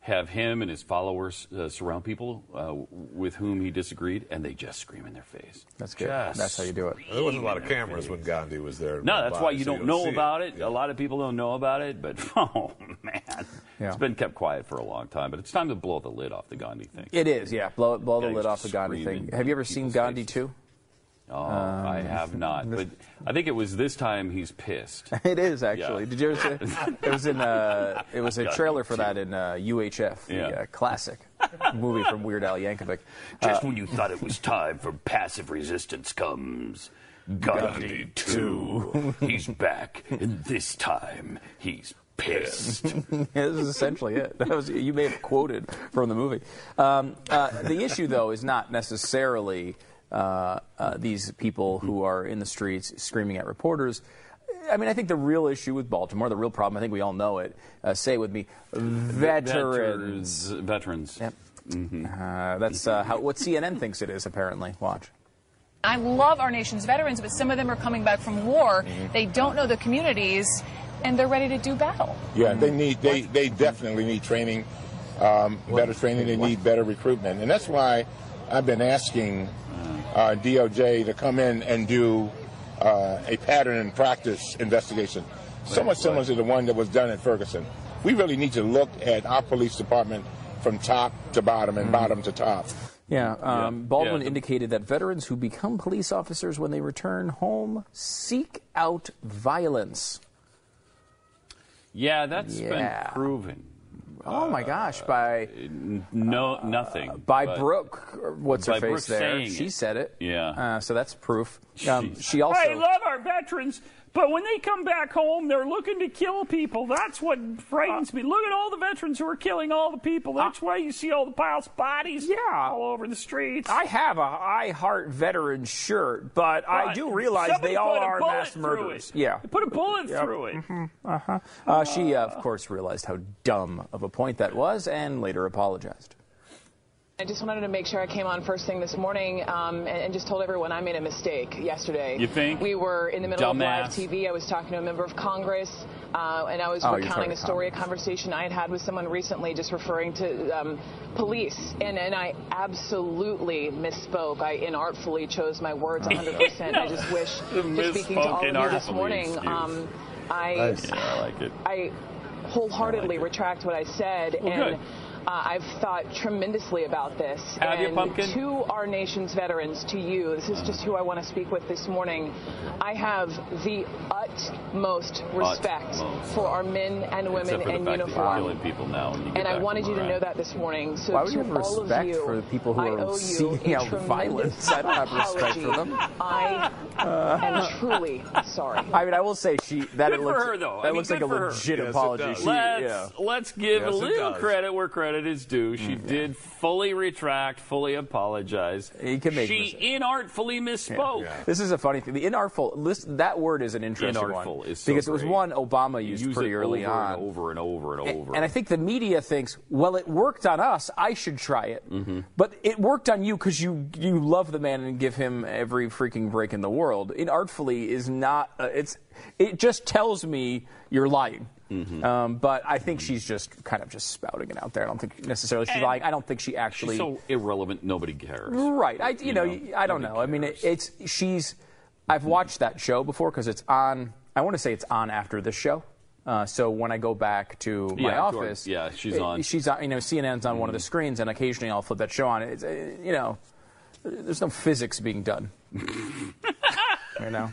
have him and his followers uh, surround people uh, with whom he disagreed, and they just scream in their face. That's good. Just That's how you do it. There wasn't a lot of cameras when Gandhi was there. in No, that's why you so don't know about it. A lot of people don't know about it, but oh man, Yeah. it's been kept quiet for a long time. But it's time to blow the lid off the Gandhi thing. It is, yeah. Blow, blow the Yeah, lid off the Gandhi thing. Have you ever seen Gandhi too? Oh, I Um, have not, but I think it was this time he's pissed. It is actually. Yeah. Did you ever see? It was in. Uh, it was a trailer for that in uh, UHF, the Yeah. uh, classic movie from Weird Al Yankovic. Just Uh, when you thought it was time for passive resistance comes Gandhi 2. He's back, and this time he's pissed. this is essentially it. That was you may have quoted from the movie. Um, uh, the issue, though, is not necessarily uh, uh, these people who are in the streets screaming at reporters. I mean, I think the real issue with Baltimore, the real problem, I think we all know it. Uh, say it with me, veterans. Veterans. Yep. Mm-hmm. Uh, that's uh, how, what CNN thinks it is. Apparently, watch. I love our nation's veterans, but some of them are coming back from war. Mm-hmm. They don't know the communities, and they're ready to do battle. Yeah, they need they they definitely need training, um, better training. They need better recruitment, and that's why I've been asking uh, DOJ to come in and do uh, a pattern and practice investigation, somewhat similar to the one that was done at Ferguson. We really need to look at our police department from top to bottom and bottom to top. Yeah, um, Yeah. Baldwin Yeah, indicated that veterans who become police officers when they return home seek out violence. Yeah, that's Yeah. been proven. Oh my gosh! By no nothing. by Brooke, what's by her face Brooke there? She it. said it. Yeah. Uh, so that's proof. Um, she also. I love our veterans, but when they come back home, they're looking to kill people. That's what frightens me. Look at all the veterans who are killing all the people. That's why you see all the piles of bodies yeah, all over the streets. I have a I Heart Veteran shirt, but I do realize they all are mass murderers. it. Yeah. Put a bullet Yep. through it. Uh-huh. Uh, she, uh, of course, realized how dumb of a point that was, and later apologized. I just wanted to make sure I came on first thing this morning um, and, and just told everyone I made a mistake yesterday. You think? We were in the middle of live TV. I was talking to a member of Congress, uh, and I was Oh, recounting a to story, a conversation I had had with someone recently, just referring to um, police, and, and I absolutely misspoke. I inartfully chose my words 100%. I just wish, The just speaking to all of you this morning, um, I. Nice. Yeah, I like it. I wholeheartedly retract what I said, Well, and good. Uh, I've thought tremendously about this. Have you, and Pumpkin? To our nation's veterans, to you, this is just who I want to speak with this morning. I have the utmost respect Utmost. for our men and women Except for the in fact that you're uniform. killing people now. When you get And I wanted from you to know that this morning. So Why would to you have all respect of you, for the people who I are owe you seeking a out violence? I don't have respect for them. apology. I am truly sorry. I mean, I will say she that Good it for looks, her, though. That I mean, looks like a good her. legit Yes, apology. She- let's yeah. let's give Yes, a little credit where credit is due. She did fully retract, fully apologize. You can make she inartfully misspoke. This is a funny thing. The inartful. Listen, that word is an interesting Inartful one is so because it was one Obama used use pretty early over on. and over and over and over. And I think the media thinks, well, it worked on us. I should try it. Mm-hmm. But it worked on you because you you love the man and give him every freaking break in the world. Inartfully is not. Uh, it's. It just tells me you're lying. Mm-hmm. Um, but I think she's just kind of just spouting it out there. I don't think necessarily she's And lying. I don't think she actually. She's so irrelevant, nobody cares. Right. I, you, know, know, I don't know. I mean, it, it's she's. I've watched that show before because it's on. I want to say it's on after this show. Uh, so when I go back to my Yeah, to our- office, yeah, she's it- on. Mm-hmm. She's on. You know, CNN's on one of the screens, and occasionally I'll flip that show on. It's, uh, you know, there's no physics being done. you know.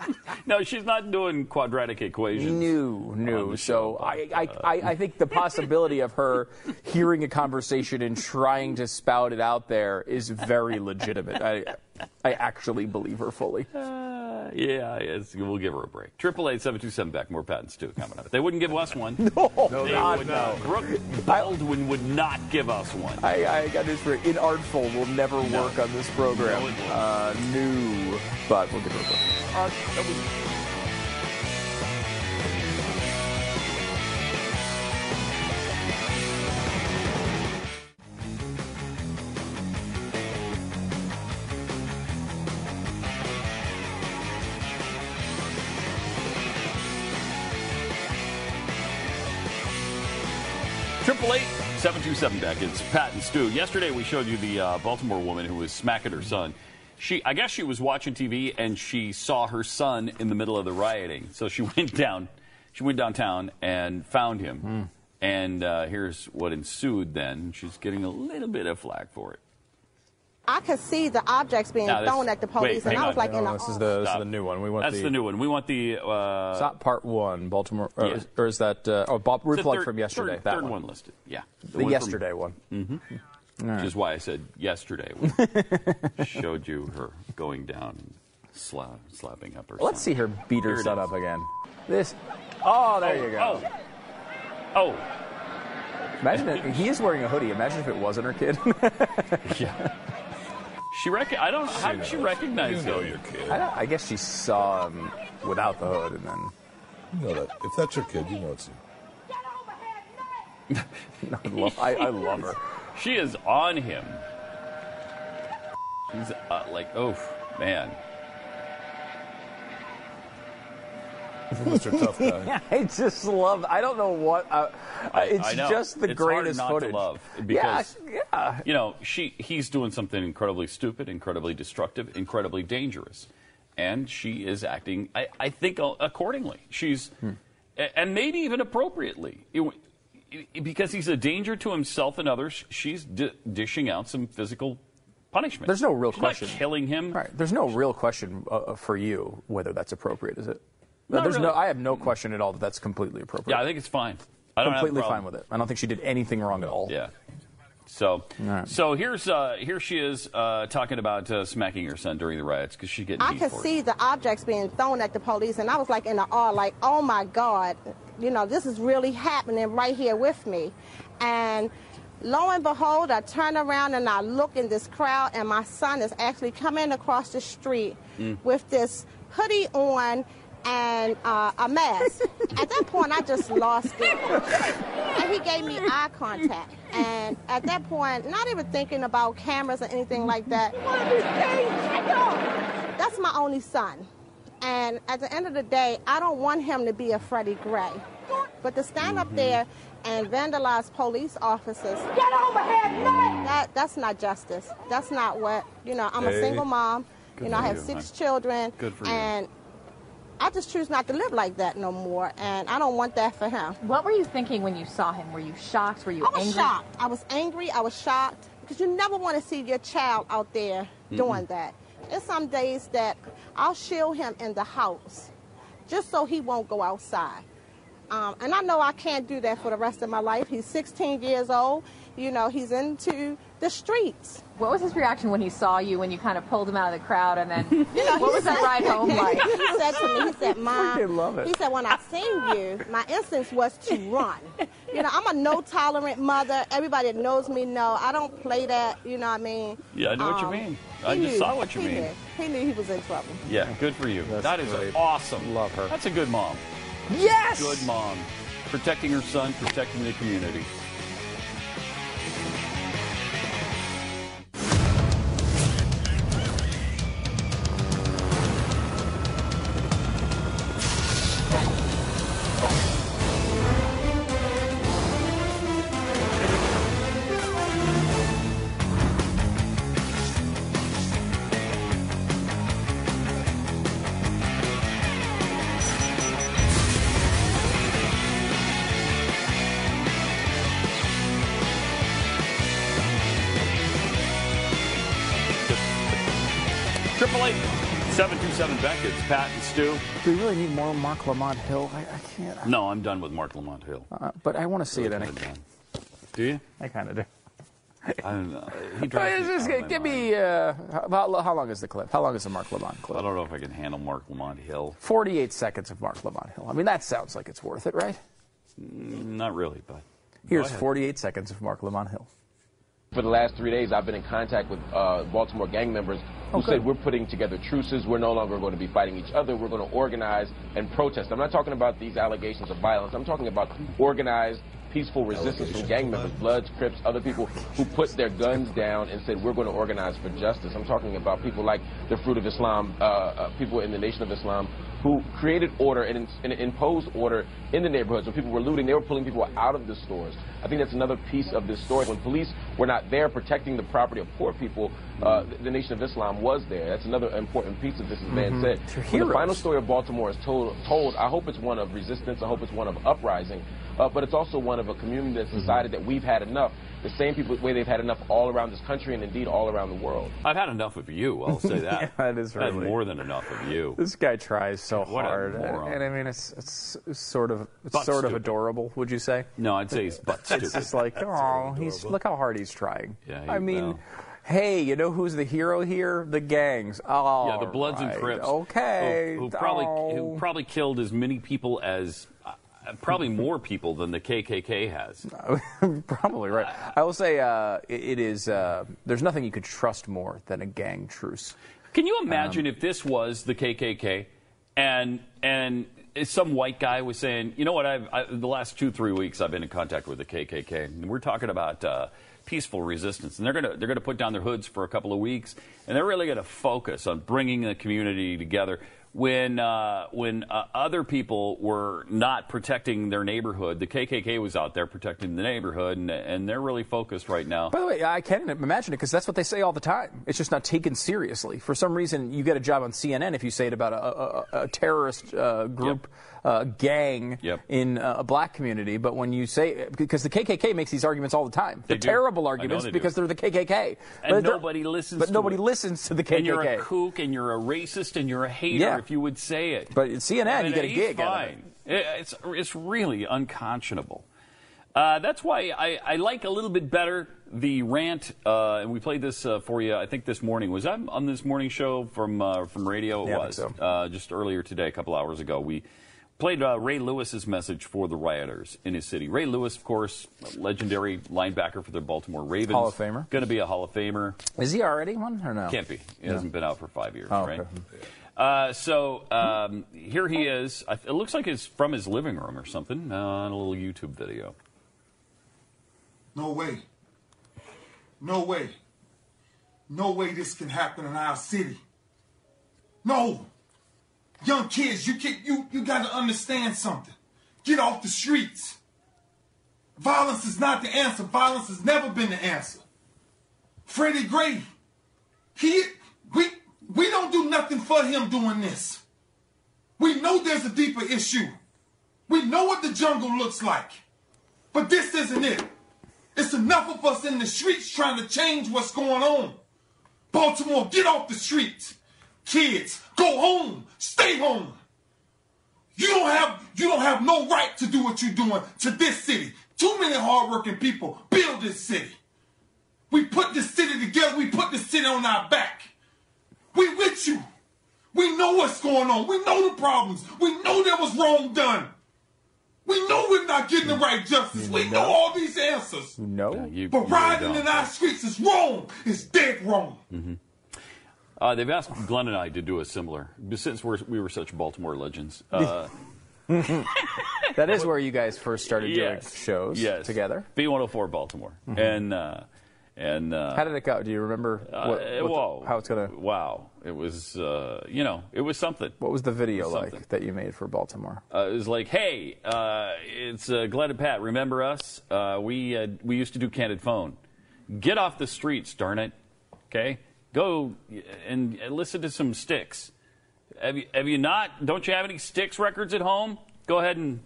No, she's not doing quadratic equations. No, no. So I, I, uh, I, I think the possibility of her hearing a conversation and trying to spout it out there is very legitimate. I, I actually believe her fully. Uh, Yeah, yes, we'll give her a break. Triple eight seven two seven Beck. More Pat and Stu coming up. They wouldn't give us one. No, they God, would no. Brooke Baldwin would not give us one. I, I got news for you. Inartful will never work on this program. No, uh, new, but we'll give her a break. Uh, Seven Beck. It's Pat and Stu. Yesterday we showed you the uh, Baltimore woman who was smacking her son. She, I guess she was watching TV and she saw her son in the middle of the rioting. So she went down, she went downtown and found him. Mm. And uh, here's what ensued then. She's getting a little bit of flack for it. I could see the objects being Now, this- thrown at the police, wait, and I was on. like, in No, the this is the this is the new one. We want That's the, the, new one. We want the. Uh, It's not part one, Baltimore, or, Yeah. is, or is that uh, oh Bob it's the Reflect third- from yesterday? Third, that third one. one. listed. Yeah, The one from- yesterday one. Mm-hmm. Which is why I said yesterday. We showed you her going down and sla- slapping up her. Let's son. see her beat her Here son up again. This. Oh, there Oh, you go. Oh. Imagine it, he is wearing a hoodie. Imagine if it wasn't her kid. yeah. She rec- I don't. How did she recognize You know him? your kid. I, don't, I guess she saw him without the hood, and then. You know that. If that's your kid, you know it's you. I love, I, I love her. She is on him. She's uh, like, oh man. Mr. Tough Guy. I just love. I don't know what. Uh, it's I just the It's hard greatest not footage. To love because yeah, yeah. you know she he's doing something incredibly stupid, incredibly destructive, incredibly dangerous, and she is acting. I, I think uh, accordingly. She's Hmm. and maybe even appropriately. It- it- because he's a danger to himself and others, she's di- dishing out some physical punishment. There's no real She's question. Killing him. Right. There's no real question uh, for you whether that's appropriate, is it? Not There's no. I have no question at all that that's completely appropriate. Yeah, I think it's fine. I don't completely problem. fine with it. I don't think she did anything wrong at all. Yeah. So, so here's uh, here she is uh, talking about uh, smacking her son during the riots because she getting I beat could for it. see the objects being thrown at the police, and I was like in the awe, like, oh my God, you know, this is really happening right here with me. And lo and behold, I turn around and I look in this crowd, and my son is actually coming across the street Mm. with this hoodie on and uh, a mask. at that point, I just lost it. And he gave me eye contact. And at that point, not even thinking about cameras or anything like that. That's my only son. And at the end of the day, I don't want him to be a Freddie Gray. But to stand up there and vandalize police officers, get over here, that, that's not justice. That's not what, you know, I'm a Hey. single mom. Good you know, I have you, six huh? children. Good for you. And I just choose not to live like that no more. And I don't want that for him. What were you thinking when you saw him? Were you shocked? Were you I was angry? shocked. I was angry. I was shocked because you never want to see your child out there doing Mm-mm. that. There's some days that I'll shield him in the house just so he won't go outside. Um, and I know I can't do that for the rest of my life. He's 16 years old. You know, he's into the streets. What was his reaction when he saw you when you kind of pulled him out of the crowd and then You know, what was that ride home like? he said to me, he said, Mom, Freaking love it. he said, when I seen you, my instinct was to run. You know, I'm a no tolerant mother. Everybody that knows me know I don't play that, you know what I mean? Yeah, I know what you Um, mean. he I just knew. saw what you He mean. Knew. He knew he was in trouble. Yeah, good for you. That's That is great. awesome. Love her. That's a good mom. Yes! Good mom. Protecting her son, protecting the community. Do we really need more Marc Lamont Hill? I, I can't. No, I'm done with Marc Lamont Hill. Uh, but I want to see it anyway. Do you? I kind of do. I don't know. He drives me just- out of my give me uh, how, how long is the clip? How long is the Marc Lamont clip? I don't know if I can handle Marc Lamont Hill. 48 seconds of Marc Lamont Hill. I mean, that sounds like it's worth it, right? Mm, Not really, but Here's 48 seconds of Marc Lamont Hill. For the last three days, I've been in contact with uh, Baltimore gang members who Okay. said we're putting together truces. We're no longer going to be fighting each other. We're going to organize and protest. I'm not talking about these allegations of violence. I'm talking about organized, peaceful resistance from gang members, Bloods, Crips, other people who put their guns down and said we're going to organize for justice. I'm talking about people like the Fruit of Islam, uh, uh, people in the Nation of Islam who created order and, and imposed order in the neighborhoods. When people were looting, they were pulling people out of the stores. I think that's another piece of this story. When police were not there protecting the property of poor people, uh, the, the Nation of Islam was there. That's another important piece of this, as Van Mhm. said. When the final story of Baltimore is told, told, I hope it's one of resistance. I hope it's one of uprising. Uh, but it's also one of a community that's decided that we've had enough. The same people way they've had enough all around this country and indeed all around the world. I've had enough of you. I'll say that. Yeah, that is I've had really- more than enough of you. This guy tries so What a hard, and, moron. and I mean, it's it's sort of it's Butt sort of adorable. Would you say? No, I'd say he's butt stupid. It's just like, oh, he's look how hard he's trying. Yeah, I mean, well. hey, you know who's the hero here? The gangs. Oh, yeah, the Bloods and Crips. Okay, Who, who probably Oh. who probably killed as many people as uh, probably more people than the KKK has. Probably right. I will say uh, it, it is. Uh, there's nothing you could trust more than a gang truce. Can you imagine if this was the KKK and and some white guy was saying, you know what? I've I, the last two three weeks I've been in contact with the KKK, and we're talking about. Uh, Peaceful resistance, and they're gonna they're gonna put down their hoods for a couple of weeks, and they're really gonna focus on bringing the community together. When uh, when uh, other people were not protecting their neighborhood, the KKK was out there protecting the neighborhood, and, and they're really focused right now. By the way, I can imagine it because that's what they say all the time. It's just not taken seriously. For some reason, you get a job on CNN if you say it about a, a, a terrorist uh, group, uh, gang Yep. in uh, a black community. But when you say, because the KKK makes these arguments all the time, They the do. terrible arguments they do. because they're the KKK. And But nobody listens But to nobody it. listens to the KKK. And you're a kook, and you're a racist, and you're a hater Yeah. if you would say it. But at CNN, I mean, you get a gig fine. It- It's it's really unconscionable. Uh, that's why I, I like a little bit better the rant, uh, and we played this uh, for you. I think this morning was that on this morning show from uh, from radio. It Yeah, was so. uh, just earlier today, a couple hours ago. We played uh, Ray Lewis's message for the rioters in his city. Ray Lewis, of course, legendary linebacker for the Baltimore Ravens, Hall of Famer. going to be a Hall of Famer. Is he already one or no? Can't be. He No. hasn't been out for five years, Oh, right? okay. Uh, so um, here he is. It looks like it's from his living room or something uh, on a little YouTube video. No way. No way. No way this can happen in our city. No. Young kids, you can, you you got to understand something. Get off the streets. Violence is not the answer. Violence has never been the answer. Freddie Gray, he we we don't do nothing for him doing this. We know there's a deeper issue. We know what the jungle looks like. But this isn't it. It's enough of us in the streets trying to change what's going on. Baltimore, get off the streets. Kids, go home. Stay home. You don't have you don't have no right to do what you're doing to this city. Too many hardworking people build this city. We put this city together. We put this city on our back. We with you. We know what's going on. We know the problems. We know there was wrong done. We know we're not getting the right justice. We know all these answers. No. You, But you riding really in our streets is wrong. It's dead wrong. Mhm. Uh, they've asked Glenn and I to do a similar, since we're, we were such Baltimore legends. Uh, that is where you guys first started doing shows yes. together. B104 Baltimore. Mhm. And, uh, and uh, How did it go? Do you remember uh, what, what the- how it's gonna? Wow. It was, uh, you know, it was something. What was the video was like that you made for Baltimore? Uh, it was like, hey, uh, it's uh, Glenn and Pat. Remember us? Uh, we uh, we used to do Candid Phone. Get off the streets, darn it. Okay, go and, listen to some Styx. Have you have you not? Don't you have any Styx records at home? Go ahead and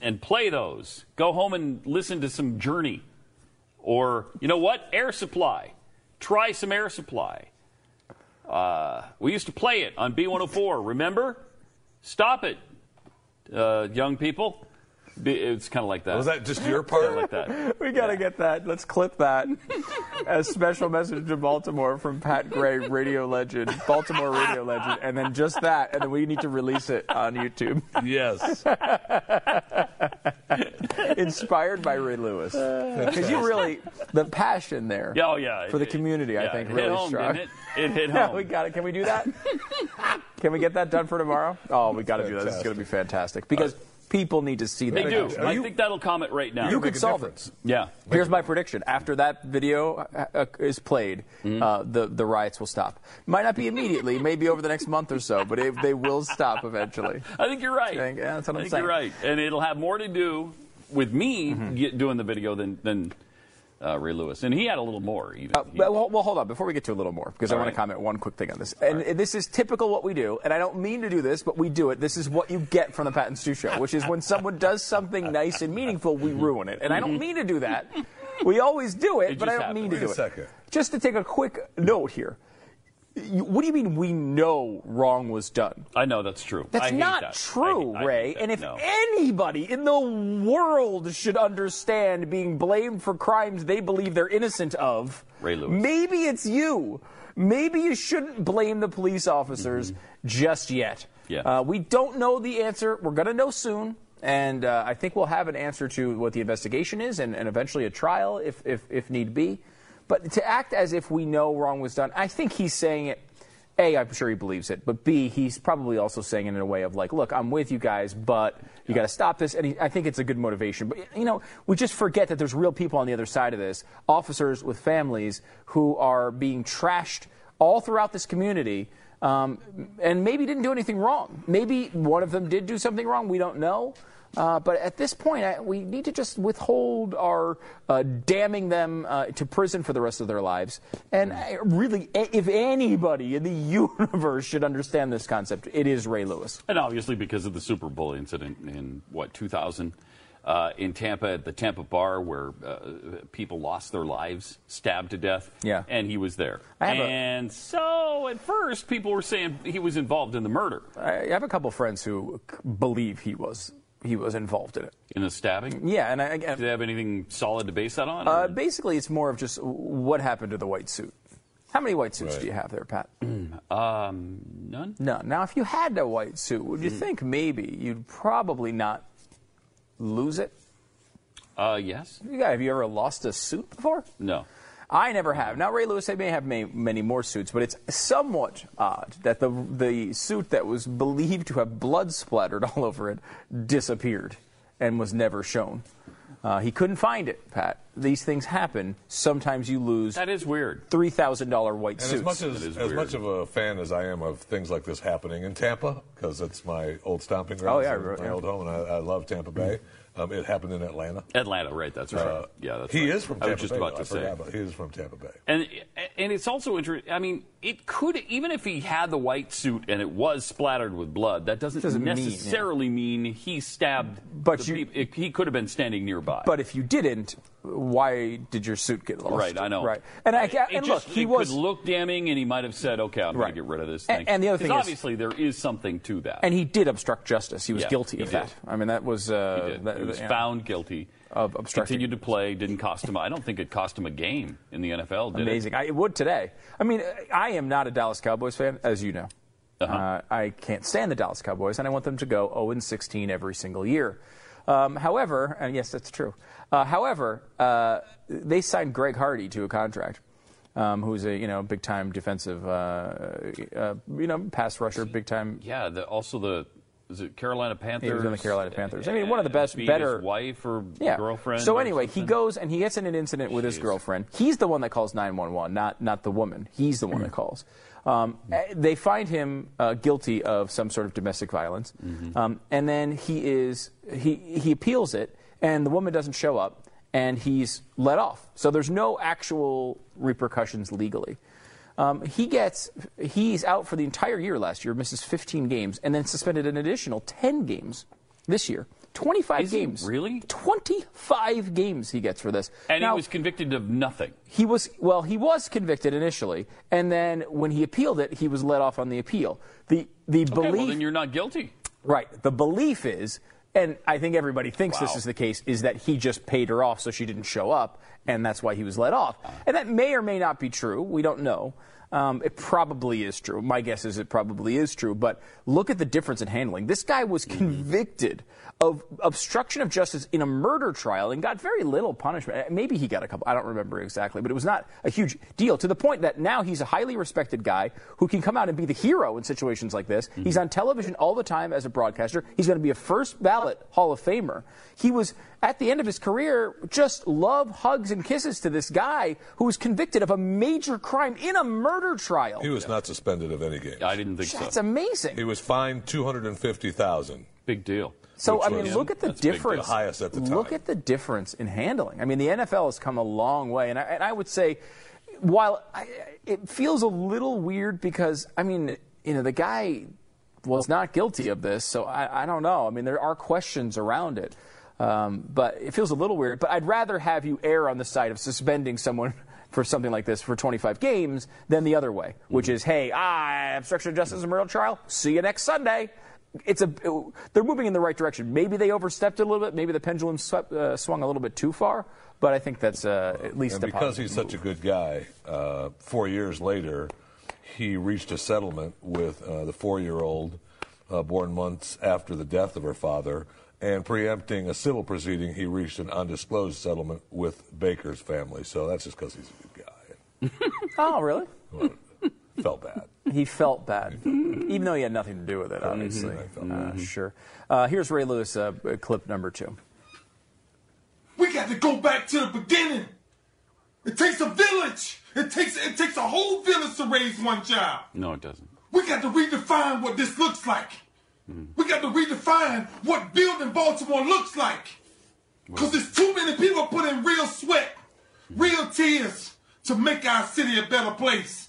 and play those. Go home and listen to some Journey, or you know what? Air Supply. Try some Air Supply. Uh, we used to play it on B104. Remember? Stop it, uh, young people. It's kind of like that. Was that just your part? like that. We got to get that. Let's clip that as special message to Baltimore from Pat Gray, radio legend, Baltimore radio legend, and then just that, and then we need to release it on YouTube. Yes. Inspired by Ray Lewis, because you really the passion there. Yeah, oh, yeah. for the It- community, I yeah, think it hit really home, strong. didn't it? It hit Yeah, home. we got it. Can we do that? Can we get that done for tomorrow? Oh, we got to do that. This is going to be fantastic because uh, people need to see that. They that. do. I think that'll come it right now. You could solve it. Yeah. Here's my prediction: after that video uh, uh, is played, Mm-hmm. uh, the the riots will stop. Might not be immediately, maybe over the next month or so, but it, they will stop eventually. I think you're right. I think- yeah, that's what I I'm think saying. you're right, and it'll have more to do with me Mm-hmm. get, doing the video than than uh, Ray Lewis, and he had a little more. Even. Uh, well, well, well, hold on. Before we get to a little more, because I All want to comment one quick thing on this. And this is typical what we do, and I don't mean to do this, but we do it. This is what you get from the Pat and Stu Show, which is when someone does something nice and meaningful, we ruin it. And I don't mean to do that. We always do it, It but I don't mean to Wait do a it. second. Just to take a quick note here. What do you mean we know wrong was done? I know that's true. That's I not that. true, I Ray. that. And if No. anybody in the world should understand being blamed for crimes they believe they're innocent of, Ray Lewis. maybe it's you. Maybe you shouldn't blame the police officers just yet. Mm-hmm. Yeah. Uh, we don't know the answer. We're going to know soon. And uh, I think we'll have an answer to what the investigation is and, and eventually a trial if, if, if need be. But to act as if we know wrong was done, I think he's saying it. A, I'm sure he believes it, but B, he's probably also saying it in a way of like, look, I'm with you guys, but you got to stop this. And he, I think it's a good motivation. But you know, we just forget that there's real people on the other side of this, officers with families who are being trashed all throughout this community, um, and maybe didn't do anything wrong. Maybe one of them did do something wrong. We don't know. Uh, but at this point, I, we need to just withhold our uh, damning them uh, to prison for the rest of their lives. And I really, a- if anybody in the universe should understand this concept, it is Ray Lewis. And obviously, because of the Super Bowl incident in what 2000 uh, in Tampa at the Tampa bar, where uh, people lost their lives, stabbed to death. Yeah. and he was there. Have a- and so at first, people were saying he was involved in the murder, I have a couple friends who believe he was he was involved in it. in the stabbing. Yeah, and I, I, Do they have anything solid to base that on? uh, basically, it's more of just what happened to the white suit. How many white suits Right. do you have there, Pat? um, none. No. Now, if you had a white suit, would you think maybe you'd probably not lose it? Uh, yes. You guys, have you ever lost a suit before? No. I never have. Now, Ray Lewis, I may have may, many more suits, but it's somewhat odd that the the suit that was believed to have blood splattered all over it disappeared and was never shown. Uh, he couldn't find it, Pat. These things happen. Sometimes you lose. That is weird. Three thousand dollar white And suits. as much as, as much of a fan as I am of things like this happening in Tampa, because it's my old stomping ground, Oh, yeah, my yeah. old home, and I, I love Tampa Bay. Um, it happened in Atlanta. Atlanta, right? That's right. Uh, yeah, that's he right. is from Tampa I was just Bay. about to I say. forgot he is from Tampa Bay. And and it's also interesting. I mean, it could even if he had the white suit and it was splattered with blood, that doesn't, Doesn't mean, yeah. necessarily mean, he stabbed. But you- it- he could have been standing nearby. But if you didn't, why did your suit get lost? right, I know. Right, and I It and just- look, he it was could look damning, and he might have said, "Okay, I'm going to get rid of this thing." and the other thing is- obviously, there is something to that. And he did obstruct justice. He was Yeah, guilty he of did. that. I mean, that was. Uh, he, that- He was yeah. found guilty of obstructing. Continued to play. Didn't cost him. I don't think it cost him a game in the NFL. Did Amazing. I, it would today. I mean, I am not a Dallas Cowboys fan, as you know. Uh-huh. Uh, I can't stand the Dallas Cowboys, and I want them to go 0 16 every single year. Um, however, and yes, that's true. Uh, however, uh, they signed Greg Hardy to a contract, um, who's a you know big time defensive, uh, uh, you know pass rusher, big time. Yeah. The, also the is it Carolina Panthers? He was on the Carolina Panthers. I mean, one of the best, better his wife or yeah. girlfriend. So anyway, he goes and he gets in an incident with his girlfriend. He's the one that calls 911, not not the woman. He's the one that calls. Um, eh, they find him uh, guilty of some sort of domestic violence, um, and then he is he he appeals it, and the woman doesn't show up, and he's let off. So there's no actual repercussions legally. Um, he gets he's out for the entire year last year, misses 15 games, and then suspended an additional 10 games this year. 25 Is games. really? 25 games he gets for this. And Now, he was convicted of nothing. he was well, he was convicted initially, and then when he appealed it, he was let off on the appeal. The the Okay, belief well then you're not guilty. Right. The belief is and I think everybody thinks this is the case, is that he just paid her off so she didn't show up, and that's why he was let off. Uh-huh. And that may or may not be true. We don't know. Um, it probably is true. My guess is it probably is true. But look at the difference in handling. This guy was convicted of obstruction of justice in a murder trial and got very little punishment. Uh, Maybe he got a couple. I don't remember exactly, but it was not a huge deal to the point that now he's a highly respected guy who can come out and be the hero in situations like this. He's on television all the time as a broadcaster. He's going to be a first ballot Hall of Famer. He was at the end of his career just love hugs and kisses to this guy who was convicted of a major crime in a murder trial. He was not suspended of any games. I didn't think That's amazing. He was fined two hundred and fifty thousand. Big deal. So Which I mean, look at the that's a big deal. difference. The highest at the time. Look at the difference in handling. I mean, the NFL has come a long way, and I, and I would say, while I, it feels a little weird because I mean, you know, the guy was not guilty of this, so I, I don't know. I mean, there are questions around it, um, but it feels a little weird. But I'd rather have you err on the side of suspending someone. For something like this for 25 games, than the other way, which is, hey, ah, obstruction of justice and murder trial. See you next Sunday it's a they're moving in the right direction. Maybe they overstepped a little bit. Maybe the pendulum swept, uh, swung a little bit too far. But I think that's uh, at least And a because he's such a good guy, uh, four years later, he reached a settlement with uh, the four-year-old, uh, born months after the death of her father, and preempting a civil proceeding, he reached an undisclosed settlement with Baker's family. So that's just because he's a good guy. oh, really? Felt bad. He felt bad, even though he had nothing to do with it. Obviously, uh, sure. Uh, here's Ray Lewis, uh, clip number two. We got to go back to the beginning. It takes a village. It takes it takes a whole village to raise one child. No, it doesn't. We got to redefine what this looks like. We got to redefine what building Baltimore looks like. Because there's too many people putting real sweat, real tears to make our city a better place.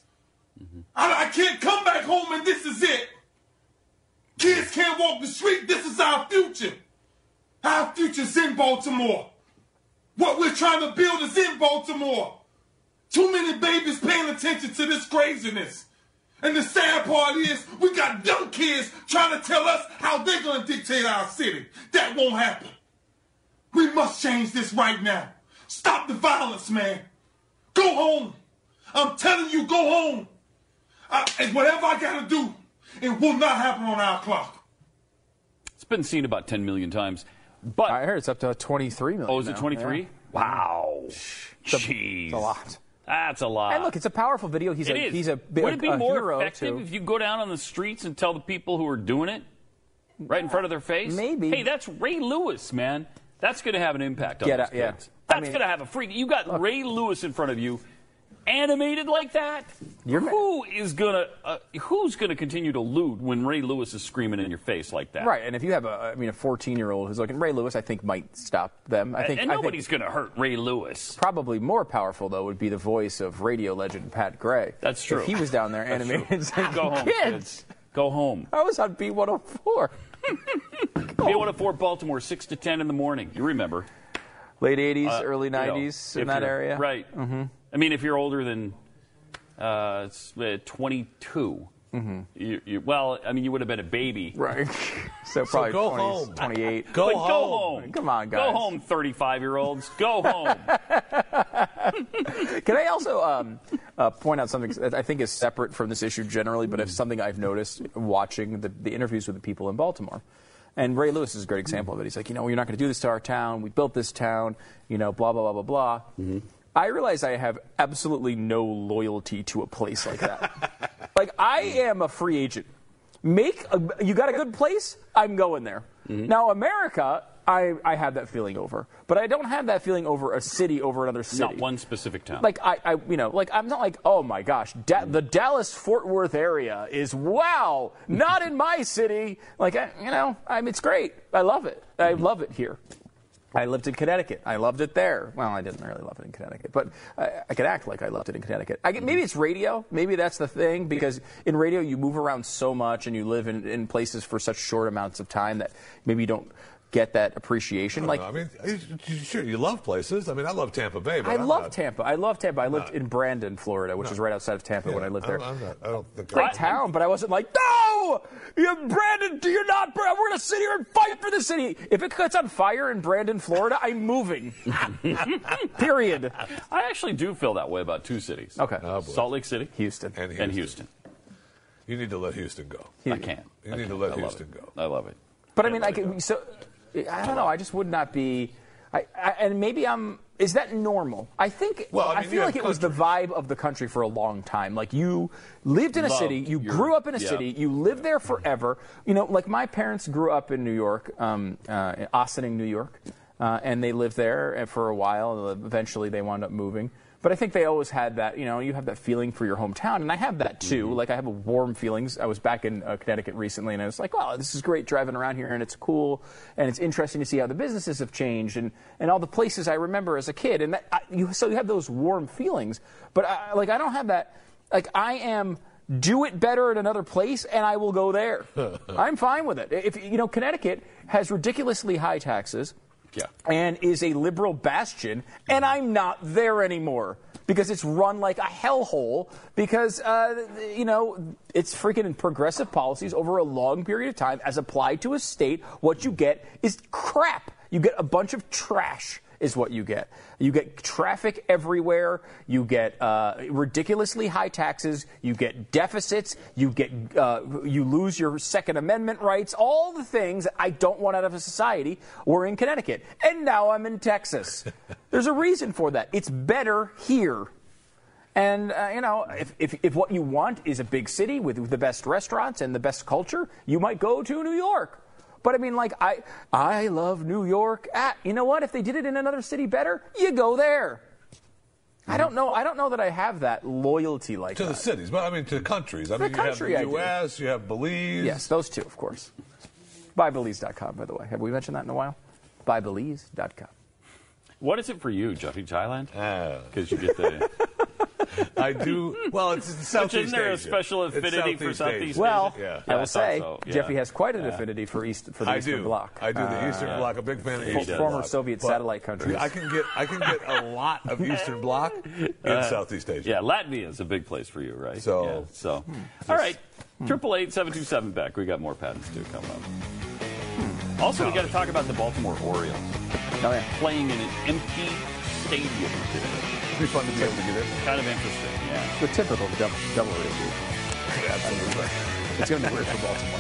Mm-hmm. I, I can't come back home and this is it. Kids can't walk the street. This is our future. Our future's in Baltimore. What we're trying to build is in Baltimore. Too many babies paying attention to this craziness. And the sad part is, we got young kids trying to tell us how they're going to dictate our city. That won't happen. We must change this right now. Stop the violence, man. Go home. I'm telling you, go home. I, and whatever I got to do, it will not happen on our clock. It's been seen about 10 million times. But I heard it's up to 23 million. Oh, is it 23? Yeah. Wow. Jeez. It's a lot. That's a lot. And look, it's a powerful video. He's It a is. he's a, Would it be a more hero effective too. if you go down on the streets and tell the people who are doing it right in front of their face? Maybe. Hey, that's Ray Lewis, man. That's going to have an impact on Get those out- yeah. kids. That's going to have a freak. You got Ray Lewis in front of you, animated like that. who is gonna uh, Who's gonna continue to loot when Ray Lewis is screaming in your face like that? Right, and if you have a, I mean, a 14 year old who's looking, Ray Lewis, I think might stop them. I think and think nobody's going to hurt Ray Lewis. Probably more powerful though would be the voice of radio legend Pat Gray. That's true. If he was down there animated, saying, Go home, kids. kids. Go home. I was on B104. B104 Baltimore, 6 to 10 in the morning. You remember. Late 80s, Uh, early you know, 90s in that area. Right. hmm I mean, if you're older than uh, uh, 22, Mm-hmm. you, you, well, I mean, you would have been a baby. Right. So probably go 20, home. 28. Go But go home. home. Come on, guys. Go home, 35 year olds. Go home. Can I also um, uh, point out something that I think is separate from this issue generally, but it's something I've noticed watching the, the interviews with the people in Baltimore. And Ray Lewis is a great example of it. He's like, you know, you're not going to do this to our town. We built this town. You know, blah blah blah blah blah. I realize I have absolutely no loyalty to a place like that. like I am a free agent. Make a, you got a good place? I'm going there. Mm-hmm. Now America, I, I have that feeling over, but I don't have that feeling over a city over another city. Not one specific town. Like I, I, you know, like I'm not like, oh my gosh, da- mm-hmm. the Dallas Fort Worth area is wow, not in my city. Like I, you know, I'm, it's great. I love it. I mm-hmm. love it here. I lived in Connecticut. I loved it there. Well, I didn't really love it in Connecticut, but I, I could act like I loved it in Connecticut. I, maybe it's radio. Maybe that's the thing because in radio you move around so much and you live in, in places for such short amounts of time that maybe you don't get that appreciation. I Like don't know. I mean, you- you- sure, you love places. I mean, I love Tampa Bay, but I I'm love not- Tampa. I love Tampa. I lived not- in Brandon, Florida, which No. is right outside of Tampa when I lived I'm- there. I'm not- I don't think Great I- town, but I wasn't like, no, you Brandon, do you're not. We're gonna sit here and fight for the city. If it gets on fire in Brandon, Florida, I'm moving. Period. I actually do feel that way about two cities. Okay. Oh. Salt Lake City Houston. And and Houston. Houston. You need to let Houston go. I can't. You I need to can't. let I Houston go. I love it. But I mean, like, so I don't know. I just would not be. I, I, and maybe I'm. Is that normal? I think. Well, I I, mean, you feel like it was the vibe of the country for a long time. Like you lived in a Loved city, you your- grew up in a yeah. city, you lived there forever. You know, like my parents grew up in New York, um, uh, in Ossining, New York, uh, and they lived there for a while. Eventually, they wound up moving. But I think they always had that, you know, you have that feeling for your hometown, and I have that too. Mm-hmm. Like I have a warm feelings. I was back in uh, Connecticut recently, and I was like, "Wow, this is great driving around here, and it's cool, and it's interesting to see how the businesses have changed, and, and all the places I remember as a kid." And that, I, you, so you have those warm feelings. But I, like I don't have that. Like I am do it better at another place, and I will go there. I'm fine with it. If you know, Connecticut has ridiculously high taxes Yeah. and is a liberal bastion, and I'm not there anymore because it's run like a hellhole because, uh, you know, it's freaking progressive policies over a long period of time as applied to a state. What you get is crap. You get a bunch of trash. Is what you get. You get traffic everywhere. You get uh, ridiculously high taxes. You get deficits. You get uh, you lose your Second Amendment rights. All the things I don't want out of a society were in Connecticut, and now I'm in Texas. There's a reason for that. It's better here. And uh, you know, if, if, if what you want is a big city with, with the best restaurants and the best culture, you might go to New York. But I mean, like I I love New York. Ah, you know what? If they did it in another city better, you go there. I don't know. I don't know that I have that loyalty like To that. the cities, but I mean to countries. I The mean, country you have do. the U.S., you have Belize. Yes, those two, of course. BuyBelize.com, by the way. Have we mentioned that in a while? BuyBelize.com. What is it for you, Jeffy? Thailand? Ah. Because you get the. I do. Well, it's in Southeast Isn't there a special It's affinity for Southeast Southeast Asia. Asia? Well, Yeah. I Yeah, I will thought say, so, yeah. Jeffy has quite an Yeah. affinity for East for the I Eastern do. Bloc. I do the Uh, Eastern Bloc. A big fan of the Eastern former Bloc. Soviet But satellite countries. I can get I can get a lot of Eastern Bloc in Uh, Southeast Asia. Yeah, Latvia is a big place for you, right? So- yeah, so. All right, triple eight seven two seven back. We got more Pat and Stu coming up. Also, we got to talk about the Baltimore Orioles Oh, yeah. playing in an empty stadium today. It'd be fun to be able to get in. Kind of interesting, yeah. The typical double, double review. Absolutely. It's going to be weird for Baltimore.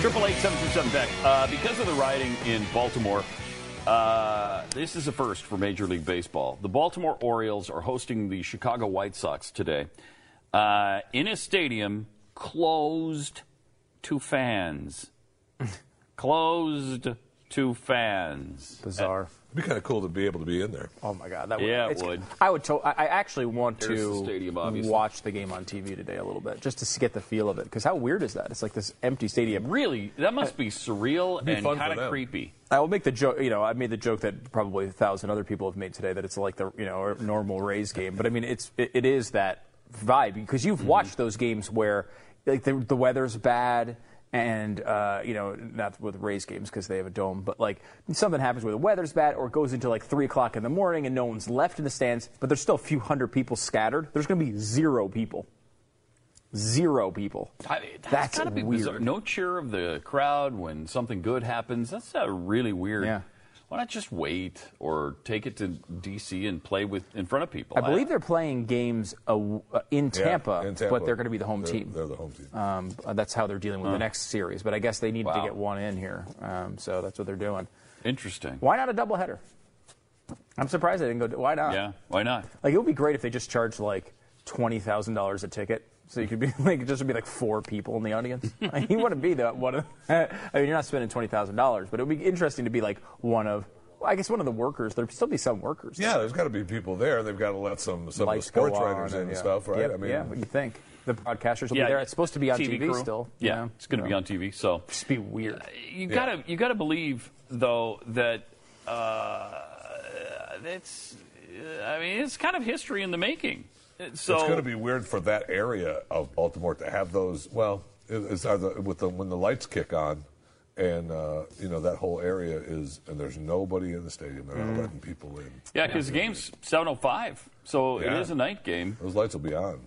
Triple eight seven two seven back. Uh, because of the rioting in Baltimore, uh, this is a first for Major League Baseball. The Baltimore Orioles are hosting the Chicago White Sox today uh, in a stadium closed to fans. closed to fans. Bizarre. It'd be kind of cool to be able to be in there. Oh my God, that would. Yeah, it would. I would. To, I I actually want There's to the stadium, watch the game on TV today a little bit, just to get the feel of it. Because how weird is that? It's like this empty stadium. Really, that must be surreal be and kind of creepy. I will make the joke. You know, I made the joke that probably a thousand other people have made today that it's like the you know normal Rays game. But I mean, it's it, it is that vibe because you've mm-hmm. watched those games where like the, the weather's bad. And uh, you know, not with Rays games because they have a dome, but like something happens where the weather's bad, or it goes into like three o'clock in the morning and no one's left in the stands, but there's still a few hundred people scattered. There's going to be zero people, zero people. I- That's, That's gotta be weird. bizarre. No cheer of the crowd when something good happens. That's uh, really weird. Yeah. Why not just wait or take it to D.C. and play with in front of people? I believe they're playing games uh, w- uh, in, Yeah, Tampa, in Tampa. but they're going to be the home They're- team. they're the home team. Um, uh, that's how they're dealing with Huh. the next series. But I guess they need to get one in here, um, so that's what they're doing. Interesting. Why not a doubleheader? I'm surprised they didn't go. Why not? Yeah. Why not? Like it would be great if they just charged like twenty thousand dollars a ticket, so you could be like just would be like four people in the audience. you wouldn't be the one of. I mean, you're not spending twenty thousand dollars, but it would be interesting to be like one of. Well, I guess one of the workers. There'd still be some workers. Yeah, there's got to be people there. They've got to let some some of the sports on writers in and yeah. stuff, right? Yep, I mean, yeah, what you think? The broadcasters will Yeah, be there. It's supposed to be on TV TV, still. Yeah, you know? it's going to be on TV. So just be weird. you Yeah. gotta you gotta believe though that uh, it's uh, I mean it's kind of history in the making. So it's going to be weird for that area of Baltimore to have those. Well, it's either with the when the lights kick on, and uh, you know that whole area is, and there's nobody in the stadium. They're not Mhm. letting people in. yeah, because the game's 7:05, so it Yeah. is a night game. Those lights will be on.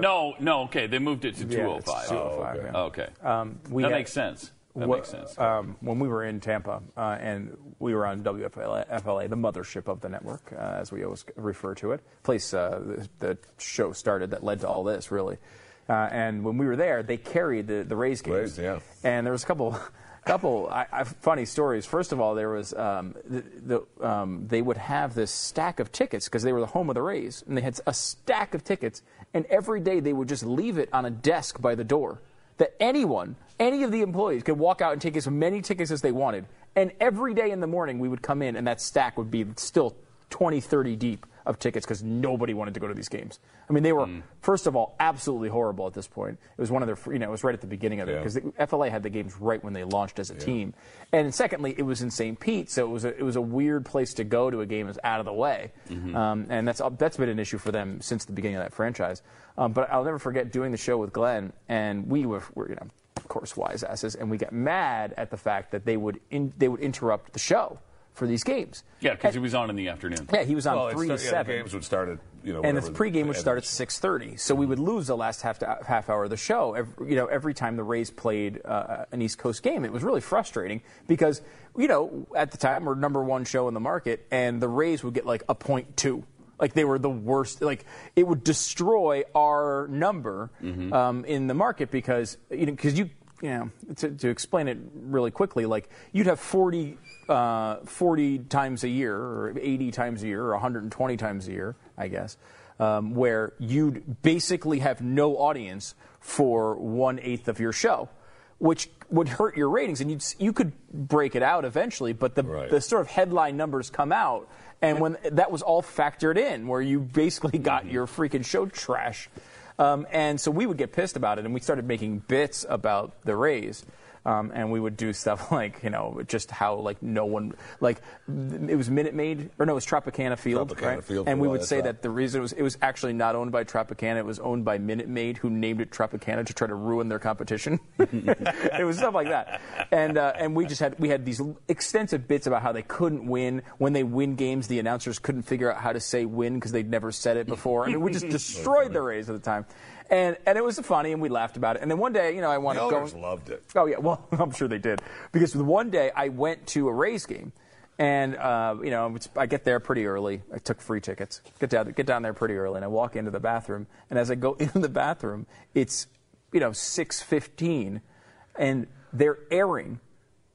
no, no, okay, they moved it to Yeah, it's 2:05. 2:05, okay. yeah. okay. Um, we that had- makes sense. That makes sense. Um, when we were in Tampa uh, and we were on WFLA, FLA, the mothership of the network, uh, as we always refer to it, place uh, the, the show started that led to all this, really. Uh, and when we were there, they carried the, the Rays games. yeah. And there was a couple, couple I, I, funny stories. First of all, there was um, the, the, um, they would have this stack of tickets because they were the home of the Rays, and they had a stack of tickets, and every day they would just leave it on a desk by the door that anyone, any of the employees, could walk out and take as many tickets as they wanted. And every day in the morning, we would come in, and that stack would be still 20, 30 deep of tickets because nobody wanted to go to these games. I mean, they were, first of all, absolutely horrible at this point. It was one of their, you know, it was right at the beginning of it because the FLA had the games right when they launched as a team. And secondly, it was in St. Pete, so it was a, it was a weird place to go to a game that's out of the way. Mhm. Um, and that's that's been an issue for them since the beginning of that franchise. Um, but I'll never forget doing the show with Glenn, and we were, were you know, of course, wise asses, and we got mad at the fact that they would in, they would interrupt the show for these games. yeah, because he was on in the afternoon. Yeah, he was on Well, three start- to yeah, the seven. games would start at you know. and the whatever pregame would start at 6:30, so we would lose the last half to, half hour of the show. Every, you know, every time the Rays played uh, an East Coast game, it was really frustrating because you know at the time we're number one show in the market, and the Rays would get like a point two. Like they were the worst. Like it would destroy our number Mm-hmm. um, in the market because you know because you you know to, to explain it really quickly, like you'd have 40 uh, 40 times a year, or 80 times a year, or 120 times a year, I guess, um, where you'd basically have no audience for one eighth of your show, which would hurt your ratings. And you'd, you could break it out eventually, but the, the sort of headline numbers come out. And when that was all factored in, where you basically got your freaking show trash. Um, and so we would get pissed about it, and we started making bits about the Rays. Um, and we would do stuff like, you know, just how like no one like it was Minute Maid or no, it was Tropicana Field, Tropicana right? Field and we would say that the reason it was it was actually not owned by Tropicana, it was owned by Minute Maid, who named it Tropicana to try to ruin their competition. it was stuff like that, and uh, and we just had we had these extensive bits about how they couldn't win when they win games. The announcers couldn't figure out how to say win because they'd never said it before. I mean, we just destroyed the Rays at the time. And, and it was funny, and we laughed about it. And then one day, you know, I wanted The to go. owners loved it. Oh yeah, well, I'm sure they did because one day I went to a Rays game, and uh, you know it's, I get there pretty early. I took free tickets. Get down, get down there pretty early, and I walk into the bathroom. And as I go into the bathroom, it's you know 6:15, and they're airing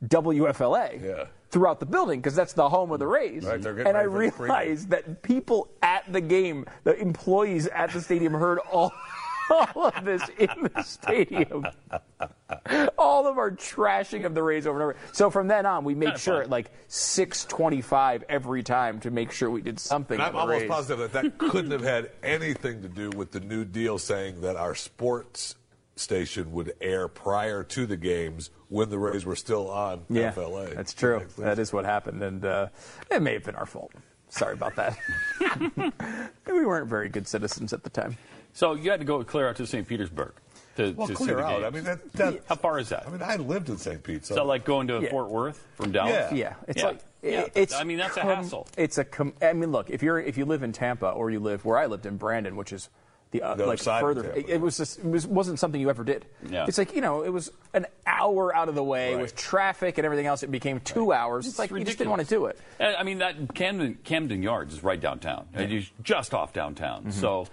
WFLA. Yeah Throughout the building because that's the home of the Rays, Right, and I ready for the realized that people at the game, the employees at the stadium, heard all, all of this in the stadium. all of our trashing of the Rays over and over. So from then on, we made sure at like 6:25 every time to make sure we did something. And I'm almost Rays. positive that that couldn't have had anything to do with the new deal saying that our sports station would air prior to the games when the Rays were still on Yeah, FLA. that's true. That is what happened, and uh, it may have been our fault. Sorry about that. we weren't very good citizens at the time. So you had to go clear out to St. Petersburg to, Well, to clear out. games. I mean, that, that, How far is that? I mean, I lived in St. Pete. So, Is that like going to Yeah. Fort Worth from Dallas? Yeah. Yeah, it's Yeah. like Yeah, it's. I mean, that's a hassle. It's a. Com- I mean, look, if you're if you live in Tampa or you live where I lived in Brandon, which is the, uh, The other like side of further, Tampa. it, it was just, it was wasn't something you ever did. Yeah. It's like you know, it was an hour out of the way Right. with traffic and everything else. It became two hours. It's, like you just didn't want to do it. Uh, I mean, that Camden, Camden Yards is right downtown. It is just off downtown. Mm-hmm. So,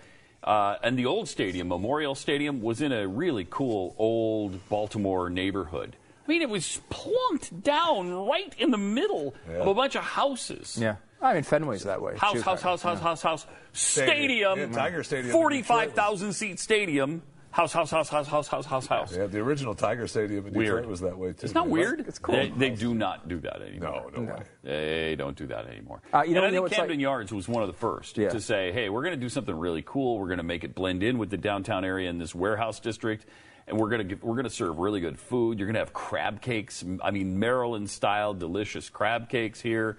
uh, and the old stadium, Memorial Stadium, was in a really cool old Baltimore neighborhood. I mean, it was plunked down right in the middle of a bunch of houses. Yeah, I mean Fenway's that way. House, too. house, house, house, house, house. Stadium. Stadium. Yeah, Tiger Stadium Forty-five thousand seat stadium. House, house, house, house, house, house, house, house. Yeah, the original Tiger Stadium in Weird. Detroit was that way too. It's not weird. It's cool. They, they do not do that anymore. No, no, way. They don't do that anymore. Uh, you know- and I you think it's Camden like- Yards was one of the first Yeah. to say, "Hey, we're going to do something really cool. We're going to make it blend in with the downtown area in this warehouse district, and we're going to we're going to serve really good food. You're going to have crab cakes. I mean, Maryland style delicious crab cakes here."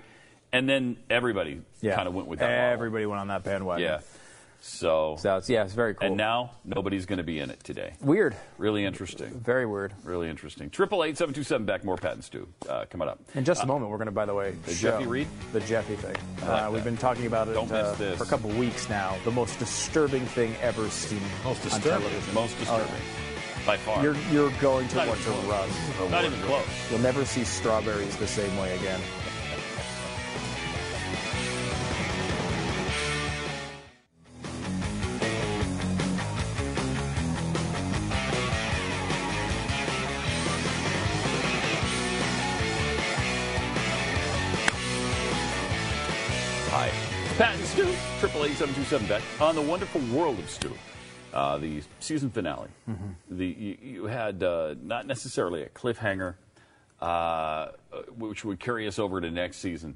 And then everybody Yeah. kind of went with that. model. Everybody went on that bandwagon. Yeah. So, So it's, yeah, it's very cool. and now nobody's going to be in it today. Weird. Really interesting. Very weird. Really interesting. Triple eight seven two seven back. More Pat and Stu. Uh, coming up. In just a Uh, moment, we're going to, by the way, The show Jeffy Reed? the Jeffy thing. Like uh, we've been talking about it Don't uh, for a couple of weeks now. The most disturbing thing ever seen Most on disturbing? television. Most disturbing. By far. You're you're going to Not even to run. Not even close. You'll never see strawberries the same way again. 7 back on the wonderful world of Stu. Uh, the season finale. Mm-hmm. The you, you had uh, not necessarily a cliffhanger, uh, uh which would carry us over to next season,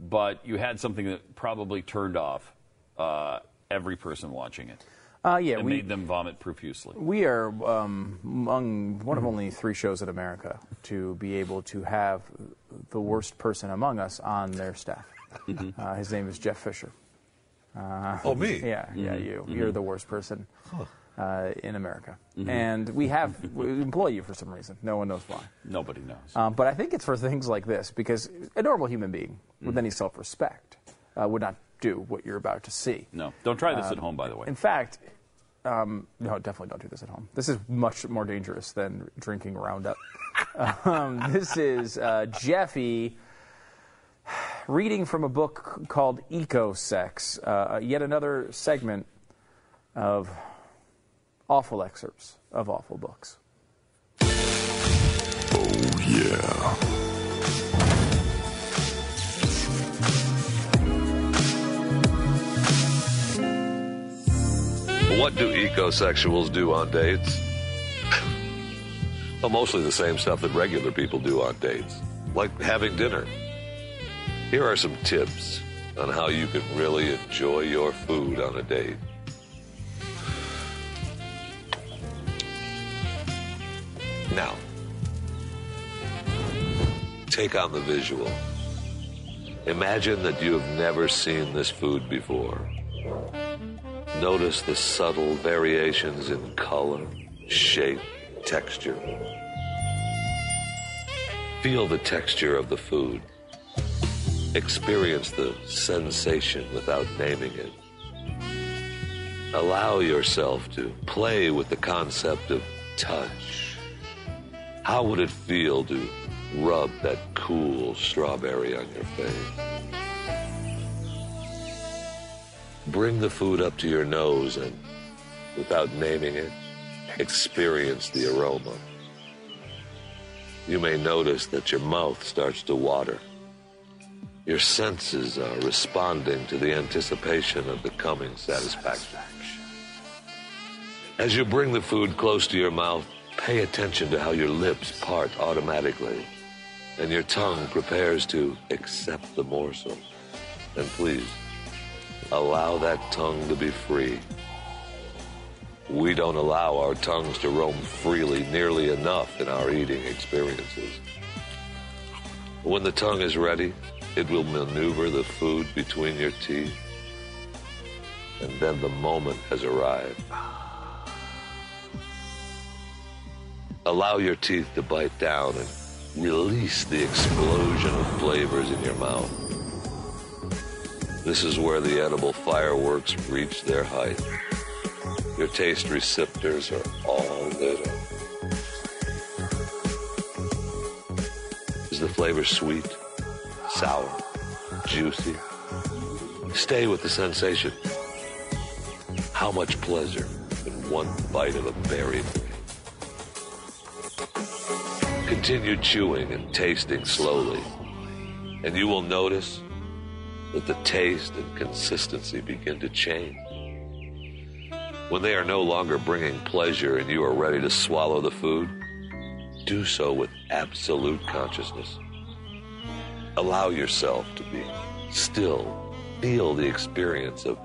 but you had something that probably turned off uh, every person watching it. Uh, yeah, we, made them vomit profusely. We are um, among one of only three shows in America to be able to have the worst person among us on their staff. Mm-hmm. Uh, his name is Jeff Fisher. Uh, Oh, me? Yeah, yeah, Mhm. you. Mhm. You're the worst person uh, in America, Mhm. and we have we employ you for some reason. No one knows why. Nobody knows. Um, but I think it's for things like this because a normal human being with any self-respect uh, would not do what you're about to see. No, don't try this Um, at home, by the way. In fact, um, no, definitely don't do this at home. This is much more dangerous than drinking Roundup. um, this is uh, Jeffy reading from a book called Eco Sex, uh, yet another segment of awful excerpts of awful books. Oh, yeah. What do ecosexuals do on dates? well, mostly the same stuff that regular people do on dates, like having dinner. Here are some tips on how you can really enjoy your food on a date. Now, take on the visual. Imagine that you have never seen this food before. Notice the subtle variations in color, shape, texture. Feel the texture of the food. Experience the sensation without naming it. Allow yourself to play with the concept of touch. How would it feel to rub that cool strawberry on your face? Bring the food up to your nose and, without naming it, experience the aroma. You may notice that your mouth starts to water. Your senses are responding to the anticipation of the coming satisfaction. As you bring the food close to your mouth, pay attention to how your lips part automatically and your tongue prepares to accept the morsel. And please, allow that tongue to be free. We don't allow our tongues to roam freely nearly enough in our eating experiences. When the tongue is ready, it will maneuver the food between your teeth. And then the moment has arrived. Allow your teeth to bite down and release the explosion of flavors in your mouth. This is where the edible fireworks reach their height. Your taste receptors are all lit up. Is the flavor sweet, sour, juicy? Stay with the sensation. How much pleasure in one bite of a berry Continue chewing and tasting slowly, and you will notice that the taste and consistency begin to change. When they are no longer bringing pleasure and you are ready to swallow the food, do so with absolute consciousness. Allow yourself to be still. Feel the experience of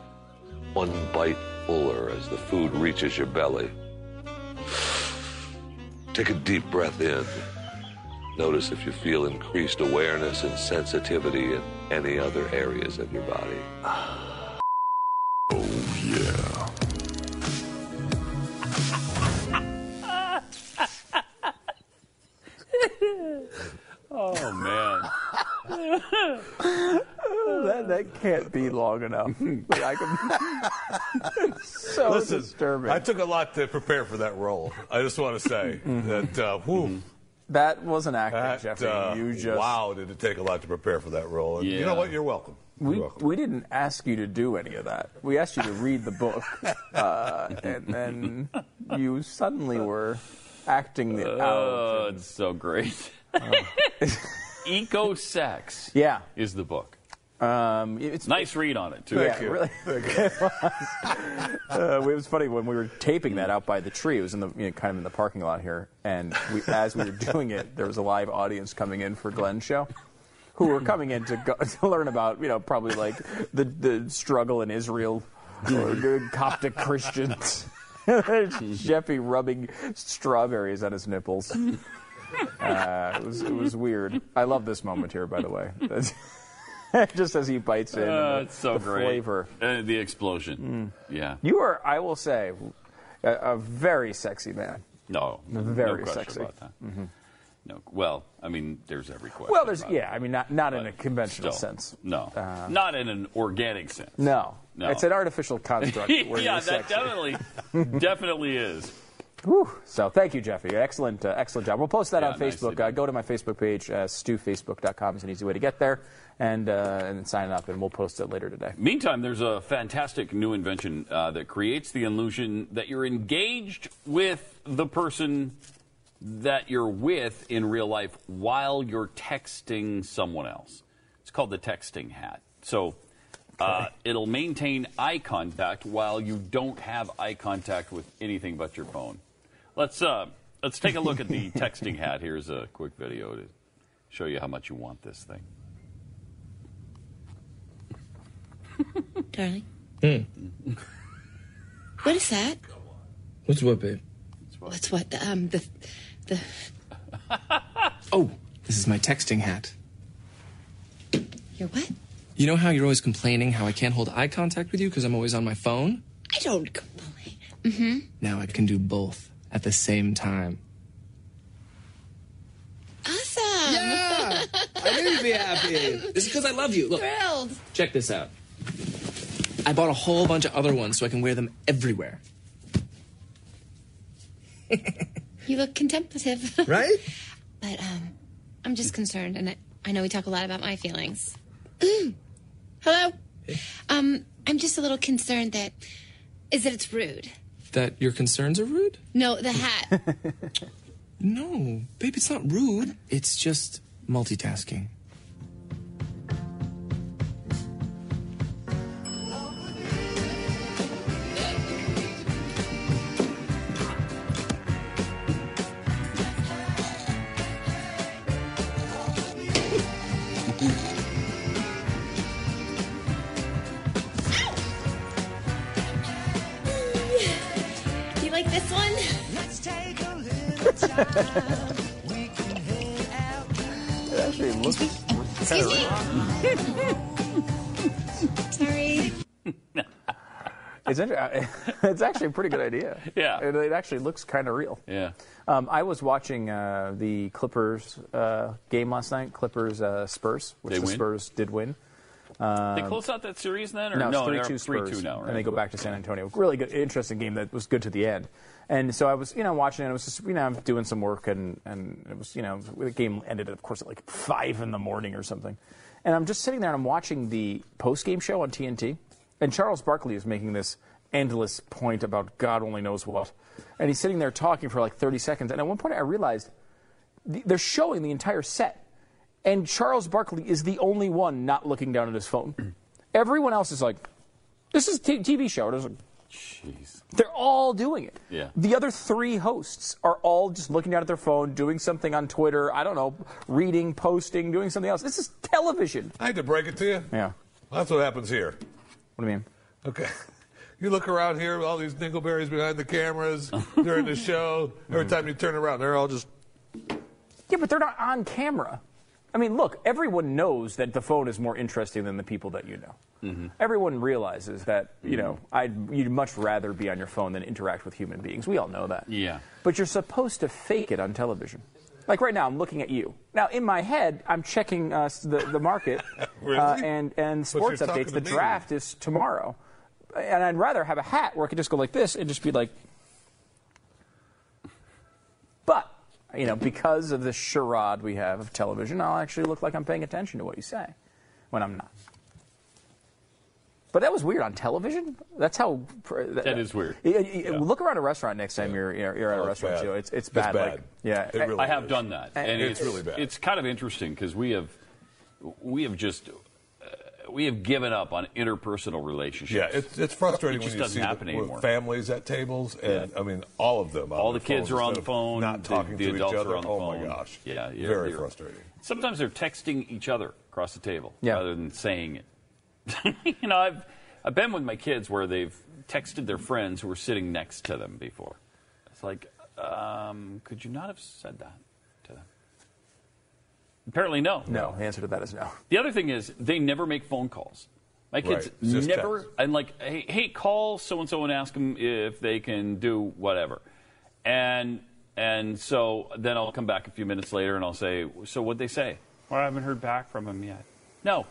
one bite fuller as the food reaches your belly. Take a deep breath in. Notice if you feel increased awareness and sensitivity in any other areas of your body. Oh, yeah. Oh man. that, that can't be long enough. Like, I can, it's so Listen, disturbing. I took a lot to prepare for that role. I just want to say that, uh, whew, that wasn't acting, that, Jeffrey. uh, you just wow, did it take a lot to prepare for that role? And you know what? You're welcome. We, we didn't ask you to do any of that. We asked you to read the book, uh, and then you suddenly were acting it out. Oh, it's so great. Eco Sex. Yeah. Is the book. Um, it's Nice read on it too. yeah, really. uh, it was funny when we were taping that out by the tree. It was in the you know, kind of in the parking lot here, and we, as we were doing it, there was a live audience coming in for Glenn's show, who were coming in to, go, to learn about you know probably like the the struggle in Israel, or Coptic Christians. Jeffy rubbing strawberries on his nipples. Uh, it was it was weird. I love this moment here, by the way. Just as he bites in, Uh, the, it's so the great. flavor. Uh, the explosion. Yeah. You are, I will say, a, a very sexy man. No. Very no sexy. Mhm. No. Well, I mean, there's every question. Well, there's yeah. it. I mean, not not in a conventional Still, sense. No. Uh, Not in an organic sense. No. No. It's an artificial construct. Yeah, that definitely, definitely is. Whew. So thank you, Jeffy. Excellent, uh, excellent job. We'll post that Yeah, on Facebook. Uh, go to my Facebook page. Uh, StuFacebook.com is an easy way to get there, and uh, and sign up, and we'll post it later today. Meantime, there's a fantastic new invention uh, that creates the illusion that you're engaged with the person that you're with in real life while you're texting someone else. It's called the texting hat. So uh, it'll maintain eye contact while you don't have eye contact with anything but your phone. Let's uh, let's take a look at the texting hat. Here's a quick video to show you how much you want this thing. Darling, Hmm. what is that? What's what, babe? What's what? The, um, the, the. Oh, this is my texting hat. Your what? You know how you're always complaining how I can't hold eye contact with you because I'm always on my phone? I don't complain. Mm-hmm. Now I can do both at the same time. Awesome. Yeah, I knew you'd be happy. This is because I love you. Look, Thrilled. check this out. I bought a whole bunch of other ones so I can wear them everywhere. You look contemplative. Right? but um, I'm just concerned, and I, I know we talk a lot about my feelings. Hello. Um, I'm just a little concerned that is that it's rude. That your concerns are rude? No, the hat. No, babe, it's not rude. It's just multitasking. It actually looks Excuse me. Sorry. It's inter- it's actually a pretty good idea. Yeah. It, it actually looks kind of real. Yeah. Um, I was watching uh, the Clippers uh, game last night. Clippers uh, Spurs, which They the win? Spurs did win. Um, They close out that series then, or no, no? it's they're 3-2 Spurs, 3-2 now, right? and they go back to San Antonio. Really good, interesting game that was good to the end. And so I was, you know, watching it. I was just, you know, doing some work, and and it was, you know, the game ended, of course, at like five in the morning or something. And I'm just sitting there and I'm watching the post game show on TNT, and Charles Barkley is making this endless point about God only knows what, and he's sitting there talking for like 30 seconds. And at one point, I realized they're showing the entire set. And Charles Barkley is the only one not looking down at his phone. Everyone else is like, this is a t- TV show. It is like, Jeez. They're all doing it. Yeah. The other three hosts are all just looking down at their phone, doing something on Twitter. I don't know, reading, posting, doing something else. This is television. I had to break it to you. Yeah. That's what happens here. What do you mean? Okay. You look around here, with all these dingleberries behind the cameras during the show. Every time you turn around, they're all just. Yeah, but they're not on camera. I mean, look, everyone knows that the phone is more interesting than the people that you know. Mm-hmm. Everyone realizes that, you know, I'd, you'd much rather be on your phone than interact with human beings. We all know that. Yeah. But you're supposed to fake it on television. Like right now, I'm looking at you. Now, in my head, I'm checking uh, the, the market Really? uh, and, and sports updates. The draft is tomorrow. And I'd rather have a hat where I could just go like this and just be like. But, you know, because of the charade we have of television, I'll actually look like I'm paying attention to what you say when I'm not. But that was weird on television. That's how. That is weird. Y- y- y- Look around a restaurant next time you're, you're, you're at Oh, a it's restaurant bad. too. It's it's It's bad. bad. Like, yeah, It really I have done that, and it's, it's, really bad. It's kind of interesting because we have we have just we have given up on interpersonal relationships. Yeah, it's, it's frustrating It just when you doesn't see happen the, anymore. families at tables, and I mean all of them. All the kids are on the phone. not talking the, to each other. Are on the oh phone. my gosh, Yeah, you're- very you're- frustrating. Sometimes they're texting each other across the table Yeah. rather than saying it. you know, I've I've been with my kids where they've texted their friends who were sitting next to them before. It's like, um, could you not have said that to them? Apparently, no. No, the answer to that is no. The other thing is they never make phone calls. My kids Right, never text. and like, hey, hey, call so and so and ask them if they can do whatever, and and so then I'll come back a few minutes later and I'll say, so what'd they say? Well, I haven't heard back from them yet. No,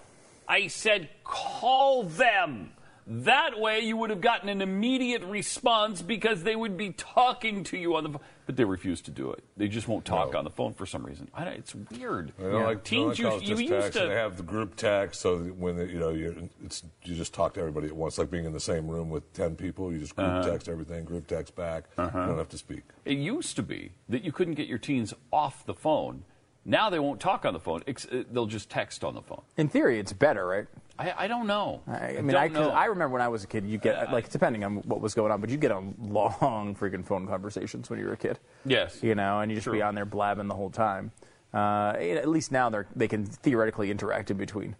I said call them. That way you would have gotten an immediate response because they would be talking to you on the phone. But they refuse to do it. They just won't talk on the phone for some reason. I don't, it's weird. I don't like Teens I don't used, you used to. They have the group text, so when they, you know you it's you just talk to everybody at once, like being in the same room with ten people. You just group Uh-huh. text everything, group text back. Uh-huh. You don't have to speak. It used to be that you couldn't get your teens off the phone. Now they won't talk on the phone. Uh, They'll just text on the phone. In theory, it's better, right? I, I don't know. I, I mean, I. I remember when I was a kid, you get like depending on what was going on, but you get on long freaking phone conversations when you were a kid. Yes. You know, and you just be on there blabbing the whole time. Uh, at least now they they can theoretically interact in between.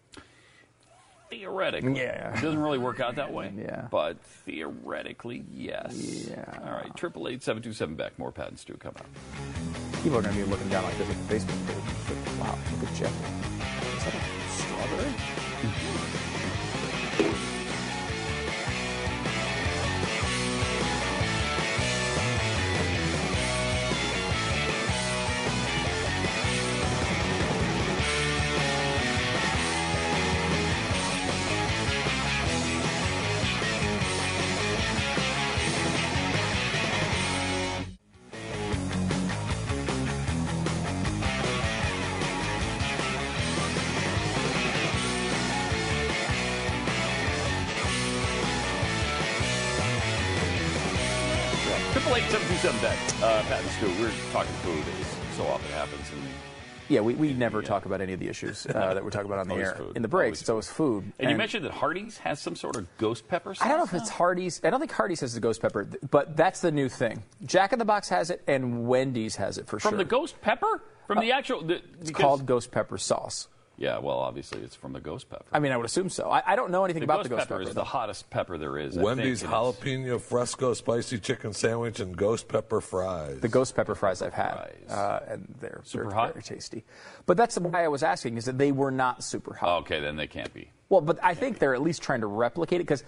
Theoretically. Yeah. It doesn't really work out that way. Yeah. But theoretically, yes. Yeah. All right. Triple eight seven two seven back. More Pat and Stu come out. People are going to be looking down like this at the Facebook page. Wow, look at Jeff. Is that a strawberry? Yeah, we, we never talk about any of the issues uh, that we're talking about on the air. food. In the breaks, it's always food. And, you mentioned that Hardee's has some sort of ghost pepper sauce. I don't know if it's Hardee's. I don't think Hardee's has the ghost pepper, but that's the new thing. Jack in the Box has it, and Wendy's has it for from sure. From the ghost pepper. From the actual. The, it's called ghost pepper sauce. Yeah, well, obviously it's from the ghost pepper. I mean, I would assume so. I, I don't know anything the about ghost the ghost pepper, pepper. is though. the hottest pepper there is. I Wendy's think, and it's- jalapeno fresco spicy chicken sandwich and ghost pepper fries. The ghost pepper fries I've had, uh, and they're Super they're hot? very tasty. But that's why I was asking is that they were not super hot. Okay, then they can't be. Well, but I think they're at least trying to replicate it because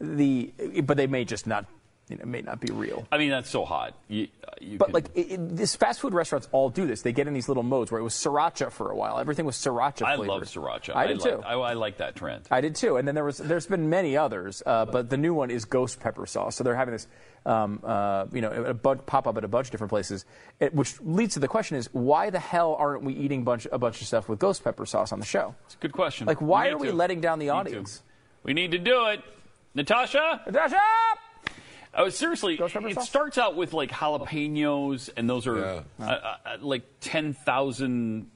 the, but they may just not, you know, may not be real. I mean, that's so hot. You, uh, you But can- like it, it, this fast food restaurants all do this. They get in these little modes where it was sriracha for a while. Everything was sriracha I flavored. love sriracha. I did like, too. I, I like that trend. I did too. And then there was there's been many others, uh, but the new one is ghost pepper sauce. So they're having this, um, uh, you know, a bu- pop up at a bunch of different places, it, which leads to the question: is why the hell aren't we eating bunch a bunch of stuff with ghost pepper sauce on the show? It's a good question. Like, why need are we to. letting down the audience? We need to do it. Natasha? Natasha! Oh, seriously, it sauce? starts out with like jalapenos, and those are Yeah. uh, uh, uh, like 10,000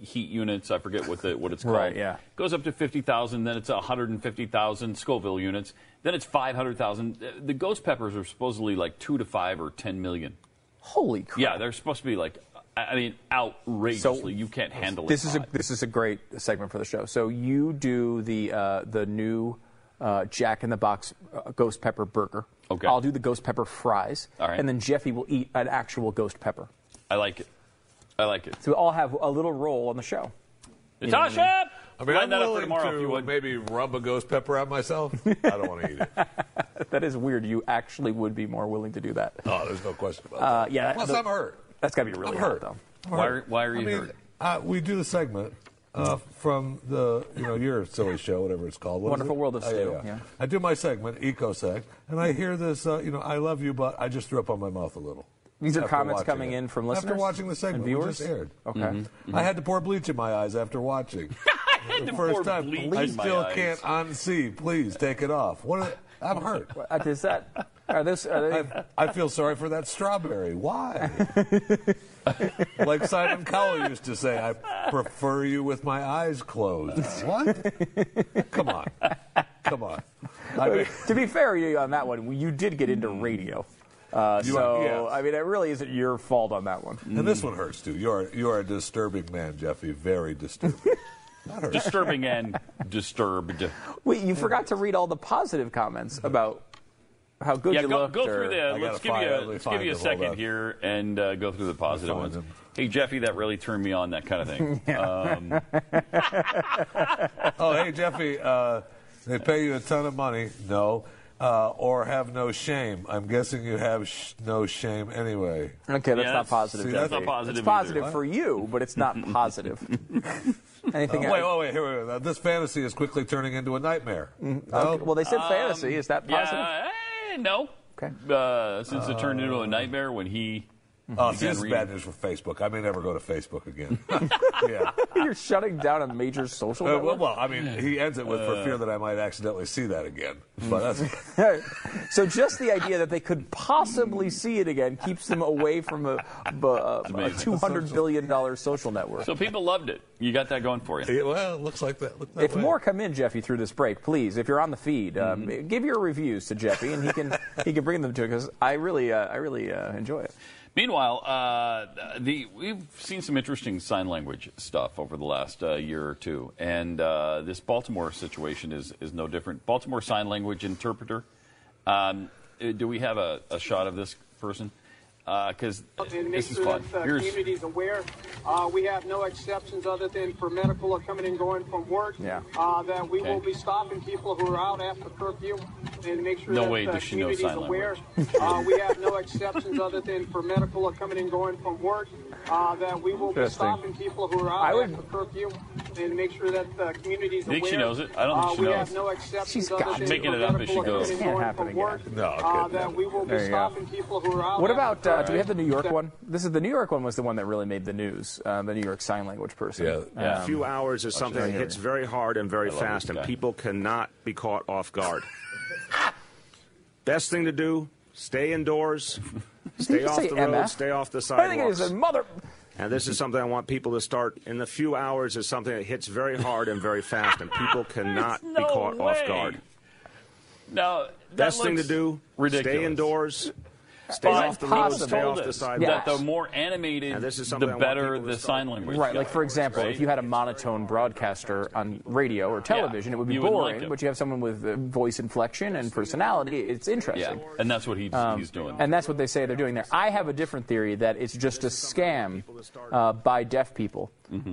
heat units. I forget what the what it's called. Right, yeah. Goes up to fifty thousand. Then it's one hundred and fifty thousand Scoville units. Then it's five hundred thousand. The ghost peppers are supposedly like two to five or ten million. Holy crap! Yeah, they're supposed to be like, I I mean, outrageously. you can't handle This it. is a this is a great segment for the show. So you do the uh, the new uh, Jack in the Box uh, ghost pepper burger. Okay. I'll do the ghost pepper fries. All right. And then Jeffy will eat an actual ghost pepper. I like it. I like it. So we all have a little role on the show. Natasha, I mean, line I'm that up for willing tomorrow to if you would. maybe rub a ghost pepper out myself. I don't want to eat it. that is weird. You actually would be more willing to do that. Oh, there's no question about Uh, that. yeah. Plus, the- I'm hurt. That's got to be really I'm hot, hurt. though. I'm Why hurt. are- why are you I mean, hurt? Uh, we do the segment uh, from the you know your silly show, whatever it's called. What is Wonderful it? World of Oh, Stu, yeah, yeah. I do my segment, Eco Sex, and I hear this. Uh, you know, I love you, but I just threw up on my mouth a little. These are comments coming it. in from listeners After watching the segment, we viewers? just aired. Okay. Mm-hmm. Mhm, I had to pour bleach in my eyes after watching. had the to first pour time. bleach I in my still can't unsee. Please take it off. What? Are, I'm hurt. Does that? Are this? Are they? I, I feel sorry for that strawberry. Why? like Simon Cowell used to say, I prefer you with my eyes closed. What? Come on. Come on. I mean, to be fair you on that one, you did get into radio. Uh, You- so, yes. I mean, it really isn't your fault on that one. and this one hurts too. You're you're a disturbing man, Jeffy. Very disturbing. Disturbing and disturbed. Wait, you forgot to read all the positive comments about how good yeah, you go, looked. go or- through the. Let's give find- you. A, let's give you a second here and uh, go through the ones. them. Hey Jeffy, that really turned me on. That kind of thing. um, oh, hey, Jeffy, uh, they pay you a ton of money. No. Uh, or have no shame. I'm guessing you have sh- no shame anyway. Okay, that's Yeah, not positive. see, that's not positive It's positive either. for you, but it's not positive. Anything? Uh, wait, else? wait, wait, here, wait, wait. This fantasy is quickly turning into a nightmare. No? Okay, Well, they said fantasy. Is that positive? yeah, eh, no. Okay. Uh, since it turned into a nightmare when he. Oh, began see, this is reading- bad news for Facebook. I may never go to Facebook again. yeah. You're shutting down a major social Uh, well, well, I mean, he ends it with for fear that I might accidentally see that again. But that's so just the idea that they could possibly see it again keeps them away from a, a, a two hundred billion dollar social network. So people loved it. You got that going for you. Yeah, well, it looks like that. Look that If way. more come in, Jeffy, through this break, please, if you're on the feed, um, Mm-hmm. give your reviews to Jeffy, and he can he can bring them to because I really uh, I really uh, enjoy it. Meanwhile, uh, the we've seen some interesting sign language stuff over the last uh, year or two, and uh, this Baltimore situation is is no different. Baltimore sign language interpreter. Um, do we have a, a shot of this person? Because and make this is sure fun. that the Here's community is aware. Uh, we have no exceptions other than for medical or coming and going from work. Yeah. Uh, that we Okay. will be stopping people who are out after curfew and make sure No that way the does she community is aware. uh, we have no exceptions other than for medical or coming and going from work. Uh, that we will be stopping people who are out I would- after curfew and make sure that the community is You think aware. she knows it? I don't think uh, she we knows. have no exceptions She's other got than to. Making it up as she goes. coming and Can't happen again. work. No, it uh, couldn't that we will be There you go. stopping people who are out. What after about uh, do we have the New York one? This is the New York one was the one that really made the news. Uh, the New York sign language person. Yeah. Yeah. Um, A few hours is something that hits very hard and very fast, and people cannot be caught off guard. Best thing to do: stay indoors, stay off the road, MF? stay off the I think it is sidewalks. a mother. And this is something I want people to start in the few hours. Is something that hits very hard and very fast, and people cannot There's be caught way. off guard. No, that Best thing to do: ridiculous. stay indoors, stay But off the road, stay told off the us sidewalks. that the more animated, this is the better the sign language. Right, like for example, right? if you had a monotone broadcaster on radio or television, it would be you boring. like but you have someone with uh, voice inflection and personality, it's interesting. yeah, interesting. and that's what he's, Um, he's doing. And that's what they say they're doing there. I have a different theory that it's just a scam uh, by deaf people.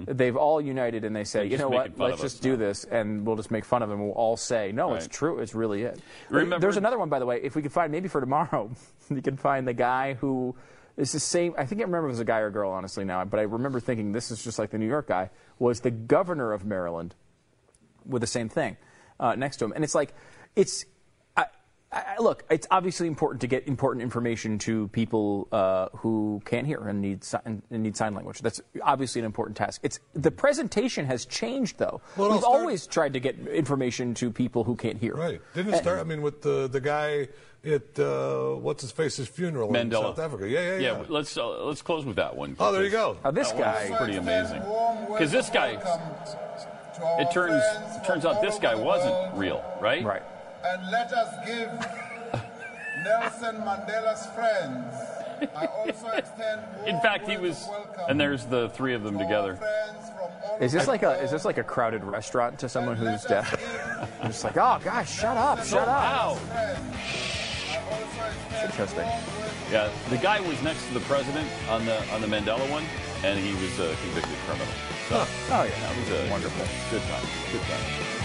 They've all united and they say, They're you know what, let's just do this and we'll just make fun of them. We'll all say, no, it's true. It's really it. Remember- There's another one, by the way. If we could find, maybe for tomorrow, you can find the guy who is the same. I think I remember if it was a guy or girl, honestly, now, but I remember thinking this is just like the New York guy, was the governor of Maryland with the same thing uh, next to him. And it's like, it's. I, I, look, it's obviously important to get important information to people uh, who can't hear and need si- and need sign language. That's obviously an important task. It's the presentation has changed though. Well, We've started- always tried to get information to people who can't hear. Right. Didn't it start? I mean, with the the guy at uh, what's his face's funeral in South Africa. Yeah, yeah, yeah. let's uh, let's close with that one. Oh, there you go. Oh, this That one's guy. pretty amazing. Because this guy, it turns turns out this guy wasn't real, right? Right. And let us give Nelson Mandela's friends. I also extend In fact, he was, and there's the three of them together. Is this like a is this like a crowded restaurant to someone who's deaf? I'm just like, oh gosh, shut up, shut up. Interesting. Yeah, the guy was next to the president on the on the Mandela one, and he was a convicted criminal. So, Oh yeah, that was a wonderful, good time, good time.